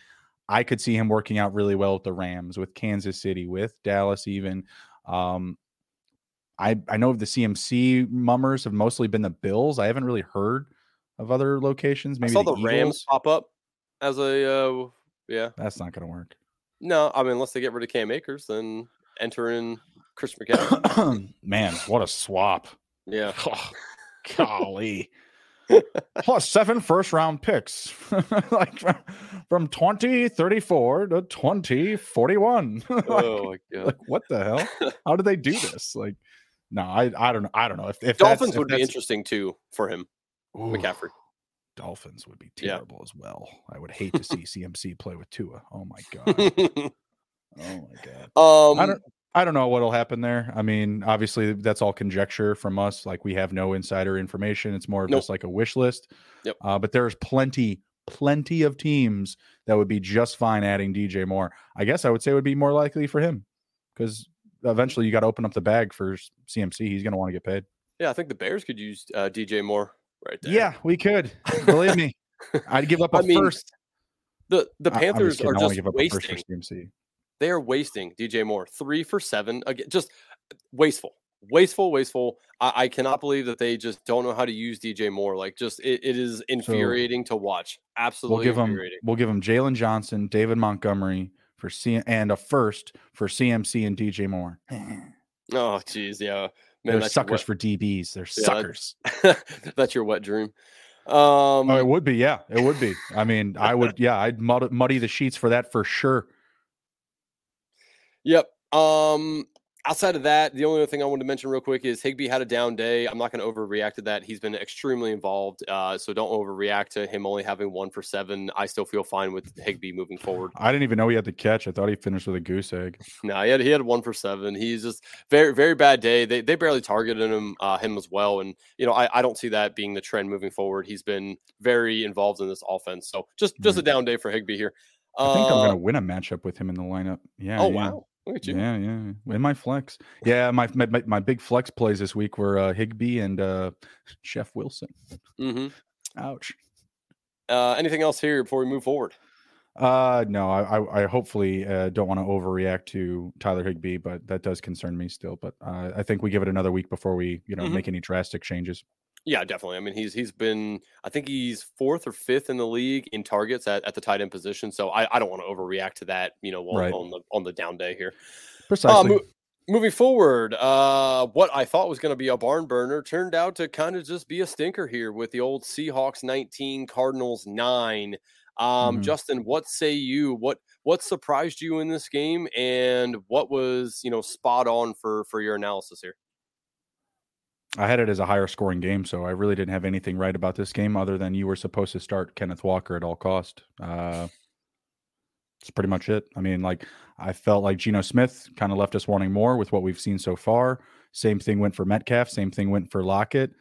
I could see him working out really well with the Rams, with Kansas City, with Dallas, even. Um, I I know the CMC mummers have mostly been the Bills. I haven't really heard of other locations. Maybe I saw the, the Rams pop up as a uh, yeah, that's not going to work. No, I mean unless they get rid of Cam Akers, then enter in Chris McCaffrey. Man, what a swap! Yeah, oh, golly. Plus seven first round picks, like from, from 2034 to 2041. like, oh my god! Like, what the hell? How did they do this? Like, no, I I don't know. I don't know if, if Dolphins would be interesting too for him, Ooh. McCaffrey. Dolphins would be terrible yeah. as well. I would hate to see CMC play with Tua. Oh my god. oh my god. Um, I don't. I don't know what'll happen there. I mean, obviously that's all conjecture from us. Like we have no insider information. It's more of nope. just like a wish list. Yep. Uh, but there's plenty, plenty of teams that would be just fine adding DJ Moore. I guess I would say it would be more likely for him because eventually you got to open up the bag for CMC. He's going to want to get paid. Yeah, I think the Bears could use uh, DJ Moore right there. Yeah, we could. Believe me, I'd give up a I mean, first. The the Panthers are just wasting. They are wasting DJ Moore three for seven again. Just wasteful, wasteful, wasteful. I, I, cannot believe that they just don't know how to use DJ Moore. Like, just it, it is infuriating so, to watch. Absolutely, we'll give him we'll give him Jaylon Johnson, David Montgomery for C and a first for CMC and DJ Moore. oh, jeez, yeah. Man, They're suckers for DBs. They're yeah, suckers. That's your wet dream. Um, oh, it would be. Yeah, it would be. I mean, I would. Yeah, I'd mud- muddy the sheets for that for sure. Yep. Um, outside of that, the only other thing I wanted to mention real quick is Higbee had a down day. I'm not going to overreact to that. He's been extremely involved, uh, so don't overreact to him only having one for seven. I still feel fine with Higbee moving forward. I didn't even know he had the catch. I thought he finished with a goose egg. no, he had he had one for seven. He's just very very bad day. They they barely targeted him uh, him as well, and you know I, I don't see that being the trend moving forward. He's been very involved in this offense, so just just mm-hmm. a down day for Higbee here. I think uh, I'm going to win a matchup with him in the lineup. Yeah. Oh yeah. wow. Look at you. Yeah, yeah. In my flex. Yeah, my my, my big flex plays this week were uh, Higbee and uh, Jeff Wilson. Mm-hmm. Ouch. Uh, anything else here before we move forward? Uh, no, I, I, I hopefully uh, don't want to overreact to Tyler Higbee, but that does concern me still. But uh, I think we give it another week before we, you know, mm-hmm. make any drastic changes. Yeah, definitely. I mean, he's he's been I think he's fourth or fifth in the league in targets at, at the tight end position. So I, I don't want to overreact to that, you know, on, right. on the on the down day here. Precisely. Uh, mo- moving forward, uh, what I thought was going to be a barn burner turned out to kind of just be a stinker here with the old Seahawks 19, Cardinals 9. Um, mm-hmm. Justin, what say you? What what surprised you in this game, and what was you know spot on for for your analysis here? I had it as a higher scoring game, so I really didn't have anything right about this game other than you were supposed to start Kenneth Walker at all cost. Uh, that's pretty much it. I mean, like I felt like Geno Smith kind of left us wanting more with what we've seen so far. Same thing went for Metcalf. Same thing went for Lockett.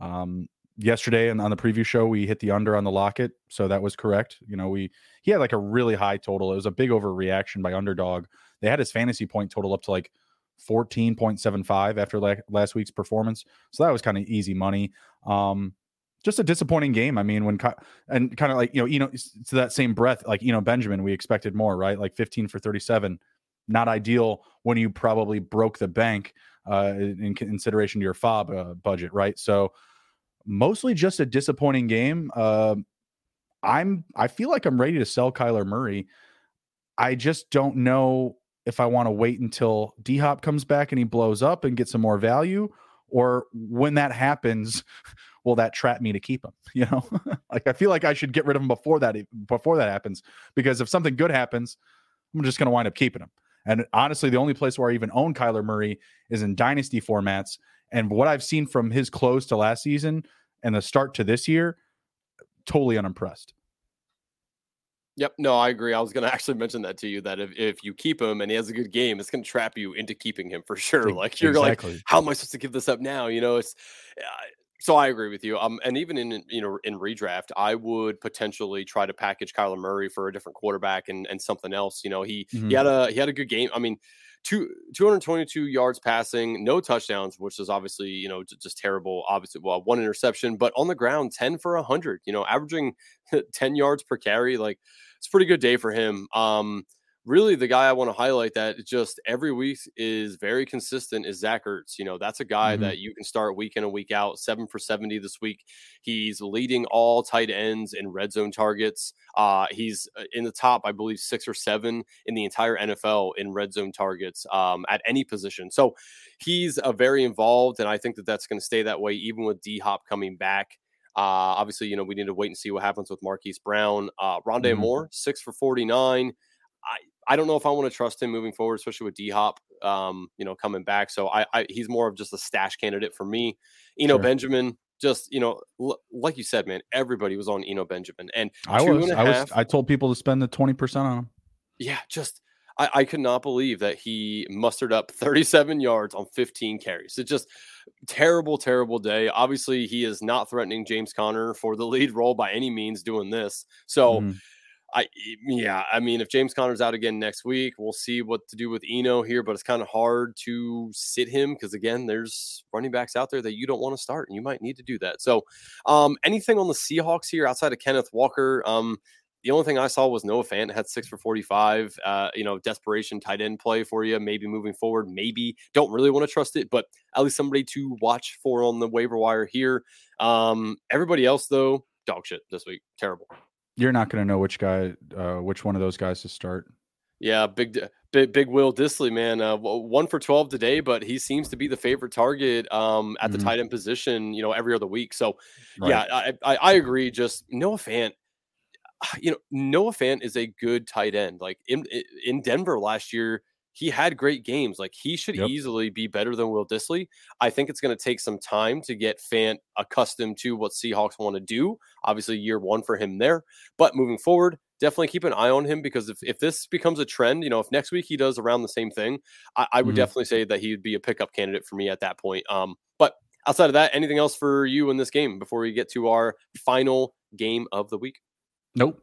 Um, yesterday and on the preview show, we hit the under on the Lockett, so that was correct. You know, we he had like a really high total. It was a big overreaction by underdog. They had his fantasy point total up to like 14.75 after la- last week's performance. So that was kind of easy money. Um, just a disappointing game. I mean, when and kind of like you know, you know, to that same breath, like you know, Benjamin, we expected more, right? Like 15 for 37, not ideal when you probably broke the bank uh, in consideration to your FAAB uh, budget, right? So mostly just a disappointing game. Uh, I'm I feel like I'm ready to sell Kyler Murray. I just don't know if I want to wait until D Hop comes back and he blows up and get some more value, or when that happens, will that trap me to keep him? You know, like I feel like I should get rid of him before that before that happens because if something good happens, I'm just going to wind up keeping him. And honestly, the only place where I even own Kyler Murray is in dynasty formats. And what I've seen from his close to last season and the start to this year, totally unimpressed. Yep. No, I agree. I was going to actually mention that to you that if, if you keep him and he has a good game, it's going to trap you into keeping him for sure. Like you're exactly. like, how am I supposed to give this up now? You know, it's uh, so I agree with you. Um, and even in you know in redraft, I would potentially try to package Kyler Murray for a different quarterback and and something else. You know, he mm-hmm. he had a he had a good game. I mean, two 222 yards passing, no touchdowns, which is obviously you know just, just terrible. Obviously, well, one interception, but on the ground, 10 for 100. You know, averaging 10 yards per carry. Like it's a pretty good day for him. Um, really the guy I want to highlight that just every week is very consistent is Zach Ertz. You know, that's a guy mm-hmm. that you can start week in and week out. Seven for 70 this week. He's leading all tight ends in red zone targets. Uh, he's uh, in the top, I believe, six or seven in the entire NFL in red zone targets um, at any position. So he's a very involved, and I think that that's going to stay that way even with D Hop coming back. Uh, obviously, you know, we need to wait and see what happens with Marquise Brown. Uh, Rondale mm-hmm. Moore, six for 49. I, I don't know if I want to trust him moving forward, especially with D Hop, um, you know, coming back. So I, I, he's more of just a stash candidate for me. Eno sure. Benjamin, just you know, l- like you said, man, everybody was on Eno Benjamin, and I was, I was, I told people to spend the twenty percent on him. Yeah, just I, I could not believe that he mustered up 37 yards on 15 carries. It's just terrible, terrible day. Obviously, he is not threatening James Conner for the lead role by any means doing this. So. Mm I yeah, I mean, if James Conner's out again next week, we'll see what to do with Eno here, but it's kind of hard to sit him because again, there's running backs out there that you don't want to start, and you might need to do that. So, um, anything on the Seahawks here outside of Kenneth Walker? Um, the only thing I saw was Noah Fant had six for 45. Uh, you know, desperation tight end play for you, maybe moving forward. Maybe don't really want to trust it, but at least somebody to watch for on the waiver wire here. Um, everybody else, though, dog shit this week. Terrible. You're not going to know which guy, uh, which one of those guys to start. Yeah, big, big, big Will Dissly, man. Uh, one for twelve today, but he seems to be the favorite target um, at mm-hmm. the tight end position. You know, every other week. So, right. yeah, I, I, I, agree. Just Noah Fant, you know, Noah Fant is a good tight end. Like in in Denver last year, he had great games. Like he should yep. easily be better than Will Dissly. I think it's going to take some time to get Fant accustomed to what Seahawks want to do. Obviously, year one for him there, but moving forward, definitely keep an eye on him because if, if this becomes a trend, you know, if next week he does around the same thing, I, I would mm-hmm. definitely say that he would be a pickup candidate for me at that point. Um, but outside of that, anything else for you in this game before we get to our final game of the week? Nope.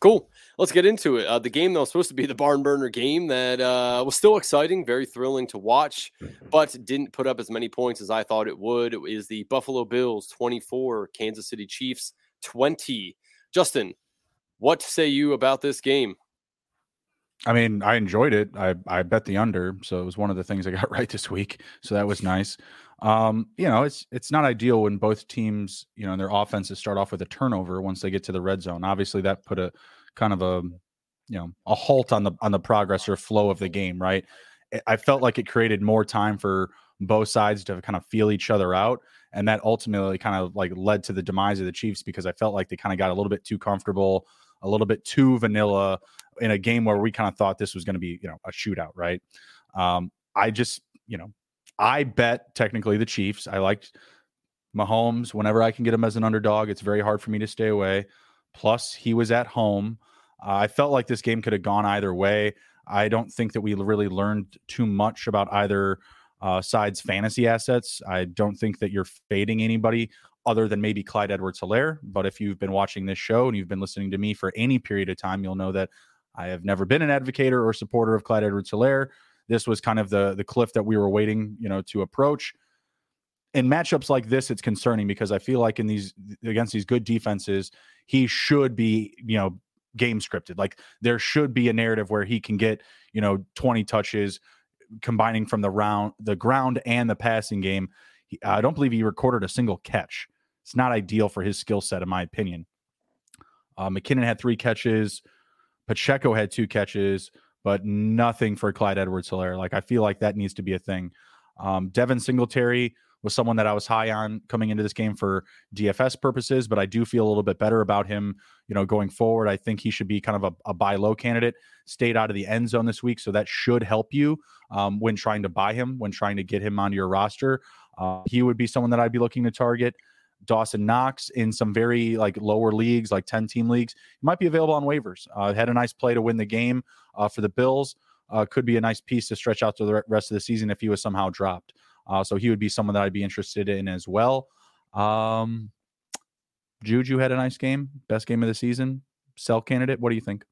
Cool. Let's get into it. Uh, the game that was supposed to be the barn burner game that uh, was still exciting, very thrilling to watch, but didn't put up as many points as I thought it would. It is the Buffalo Bills 24, Kansas City Chiefs 20. Justin, what say you about this game? I mean, I enjoyed it. I, I bet the under, so it was one of the things I got right this week. So that was nice. Um, you know, it's it's not ideal when both teams, you know, and their offenses start off with a turnover once they get to the red zone. Obviously, that put a kind of a you know a halt on the on the progress or flow of the game, right? I felt like it created more time for both sides to kind of feel each other out, and that ultimately kind of like led to the demise of the Chiefs because I felt like they kind of got a little bit too comfortable, a little bit too vanilla in a game where we kind of thought this was going to be you know a shootout, right? Um, I just you know I bet technically the Chiefs. I liked Mahomes whenever I can get him as an underdog. It's very hard for me to stay away. Plus, he was at home. Uh, I felt like this game could have gone either way. I don't think that we really learned too much about either uh, side's fantasy assets. I don't think that you're fading anybody other than maybe Clyde Edwards Helaire. But if you've been watching this show and you've been listening to me for any period of time, you'll know that I have never been an advocator or supporter of Clyde Edwards Helaire this was kind of the the cliff that we were waiting, you know, to approach. In matchups like this, it's concerning because I feel like in these against these good defenses, he should be, you know, game scripted. Like there should be a narrative where he can get, you know, 20 touches combining from the round the ground and the passing game. He, I don't believe he recorded a single catch. It's not ideal for his skill set, in my opinion. Uh, McKinnon had three catches. Pacheco had two catches but nothing for Clyde Edwards Helaire. Like I feel like that needs to be a thing. Um, Devin Singletary was someone that I was high on coming into this game for DFS purposes, but I do feel a little bit better about him, you know, going forward. I think he should be kind of a, a buy low candidate. Stayed out of the end zone this week, so that should help you um, when trying to buy him, when trying to get him onto your roster. Uh, he would be someone that I'd be looking to target. Dawson Knox in some very like lower leagues, like 10 team leagues. He might be available on waivers. Uh, had a nice play to win the game uh, for the Bills. Uh, could be a nice piece to stretch out to the rest of the season if he was somehow dropped. Uh, so he would be someone that I'd be interested in as well. Um, Juju had a nice game, best game of the season. Sell candidate. What do you think?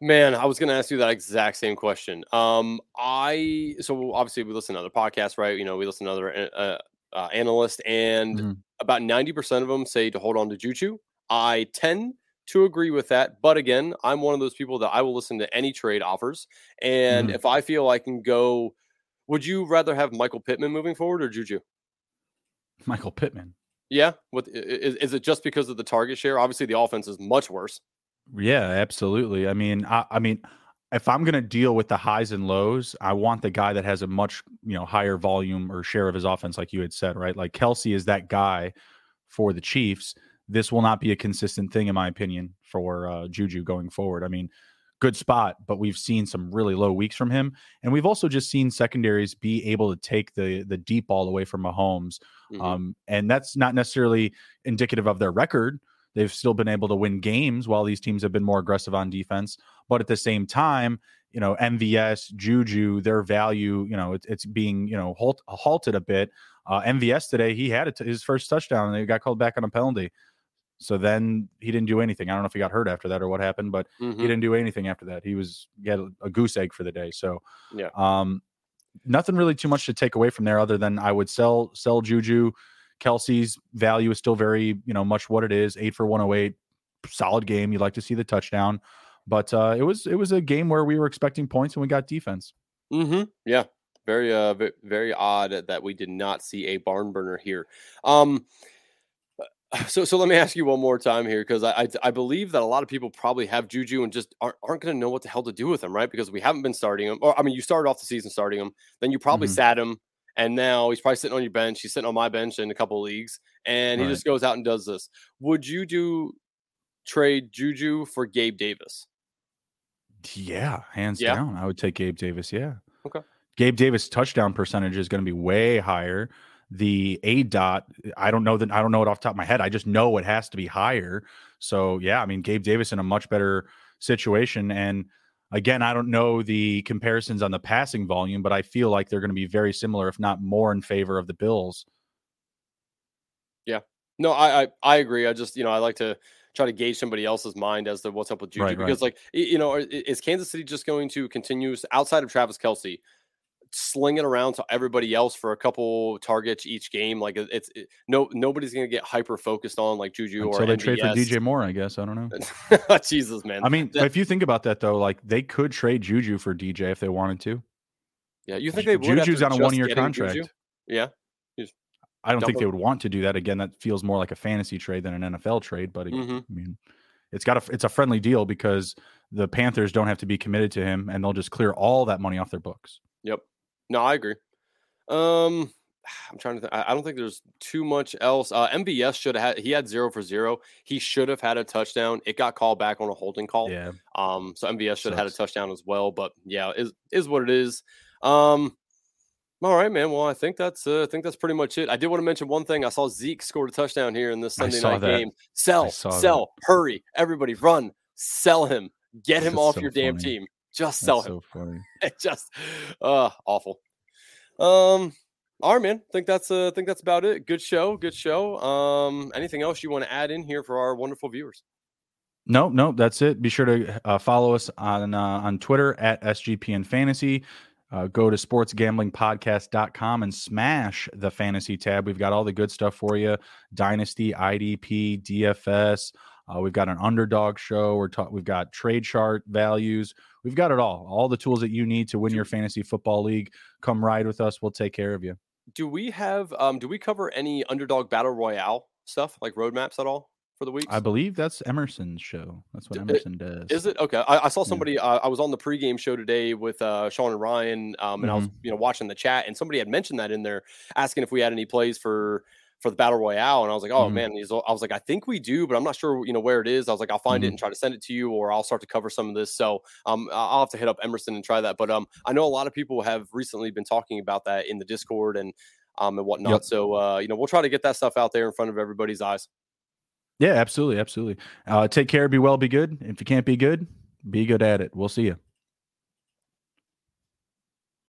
Man, I was going to ask you that exact same question. Um, I so obviously we listen to other podcasts, right? You know, we listen to other uh, uh, analysts, and mm-hmm. about 90% of them say to hold on to Juju. I tend to agree with that. But again, I'm one of those people that I will listen to any trade offers. And mm-hmm. if I feel I can go, would you rather have Michael Pittman moving forward or Juju? Michael Pittman. Yeah. With is, is it just because of the target share? Obviously, the offense is much worse. Yeah, absolutely. I mean, I, I mean, if I'm going to deal with the highs and lows, I want the guy that has a much you know higher volume or share of his offense, like you had said, right? Like Kelce is that guy for the Chiefs. This will not be a consistent thing, in my opinion, for uh, Juju going forward. I mean, good spot, but we've seen some really low weeks from him, and we've also just seen secondaries be able to take the the deep ball away from Mahomes, mm-hmm. um, and that's not necessarily indicative of their record. They've still been able to win games while these teams have been more aggressive on defense. But at the same time, you know, MVS, Juju, their value, you know, it, it's being, you know, halt, halted a bit. Uh, MVS today, he had his first touchdown and he got called back on a penalty. So then he didn't do anything. I don't know if he got hurt after that or what happened, but mm-hmm. he didn't do anything after that. He was he had a goose egg for the day. So yeah, um, nothing really too much to take away from there other than I would sell sell Juju. Kelce's value is still very you know much what it is. Eight for 108, solid game. You'd like to see the touchdown, but uh, it was it was a game where we were expecting points and we got defense. Mm-hmm. Yeah, very uh very odd that we did not see a barn burner here. Um so so let me ask you one more time here because I, I, I believe that a lot of people probably have Juju and just aren't, aren't going to know what the hell to do with him, right? Because we haven't been starting him, or I mean, you started off the season starting him, then you probably mm-hmm. sat him, and now he's probably sitting on your bench. He's sitting on my bench in a couple leagues, and right. he just goes out and does this. Would you do trade Juju for Gabe Davis? Yeah, hands yeah. down, I would take Gabe Davis. Yeah. Okay. Gabe Davis touchdown percentage is going to be way higher the aDOT, i don't know that i don't know it off top of my head i just know it has to be higher so yeah i mean gabe davis in a much better situation and again i don't know the comparisons on the passing volume but i feel like they're going to be very similar if not more in favor of the bills yeah no i i, I agree i just you know i like to try to gauge somebody else's mind as to what's up with Juju right, because, right. like, you know, is Kansas City just going to continue outside of Travis Kelce? Sling it around to everybody else for a couple targets each game. Like it's it, no nobody's gonna get hyper focused on like Juju Until or they trade for DJ Moore. I guess I don't know. Jesus, man. I mean, that, if you think about that though, like they could trade Juju for DJ if they wanted to. Yeah, you think they would Juju's on a one year contract? Juju? Yeah. I don't think they would want to do that again. That feels more like a fantasy trade than an NFL trade. But mm-hmm. I mean, it's got a it's a friendly deal because the Panthers don't have to be committed to him, and they'll just clear all that money off their books. Yep. No, I agree. Um, I'm trying to. Think. I don't think there's too much else. Uh, MVS should have had. He had zero for zero. He should have had a touchdown. It got called back on a holding call. Yeah. Um. So MVS should have had a touchdown as well. But yeah, is is what it is. Um. All right, man. Well, I think that's uh, I think that's pretty much it. I did want to mention one thing. I saw Zeke scored a touchdown here in this Sunday night that. game. Sell, sell, that. hurry, everybody, run, sell him, get him off so your funny. damn team. Just sell That's him. So funny. It just uh awful. Um all right, man. think that's uh think that's about it. Good show, good show. Um anything else you want to add in here for our wonderful viewers? No, no, that's it. Be sure to uh, follow us on uh, on Twitter at SGPN Fantasy. Uh, go to sportsgamblingpodcast.com and smash the fantasy tab. We've got all the good stuff for you Dynasty, IDP, DFS. Uh, we've got an underdog show. We're ta- we've got trade chart values. We've got it all. All the tools that you need to win your fantasy football league. Come ride with us. We'll take care of you. Do we have um do we cover any underdog battle royale stuff like roadmaps at all for the week? I believe that's Emerson's show. That's what Emerson does. Is it okay? I, I saw somebody. Yeah. Uh, I was on the pregame show today with uh, Sean and Ryan, um, and mm-hmm. I was mm-hmm. you know watching the chat, and somebody had mentioned that in there, asking if we had any plays for for the battle royale and i was like oh mm-hmm. man he's, i was like i think we do but i'm not sure you know where it is. I was like i'll find mm-hmm. it and try to send it to you or i'll start to cover some of this. So um i'll have to hit up emerson and try that but um i know a lot of people have recently been talking about that in the discord and um and whatnot yep. so uh you know we'll try to get that stuff out there in front of everybody's eyes. Yeah absolutely absolutely. Uh take care be well be good. If you can't be good be good at it. We'll see you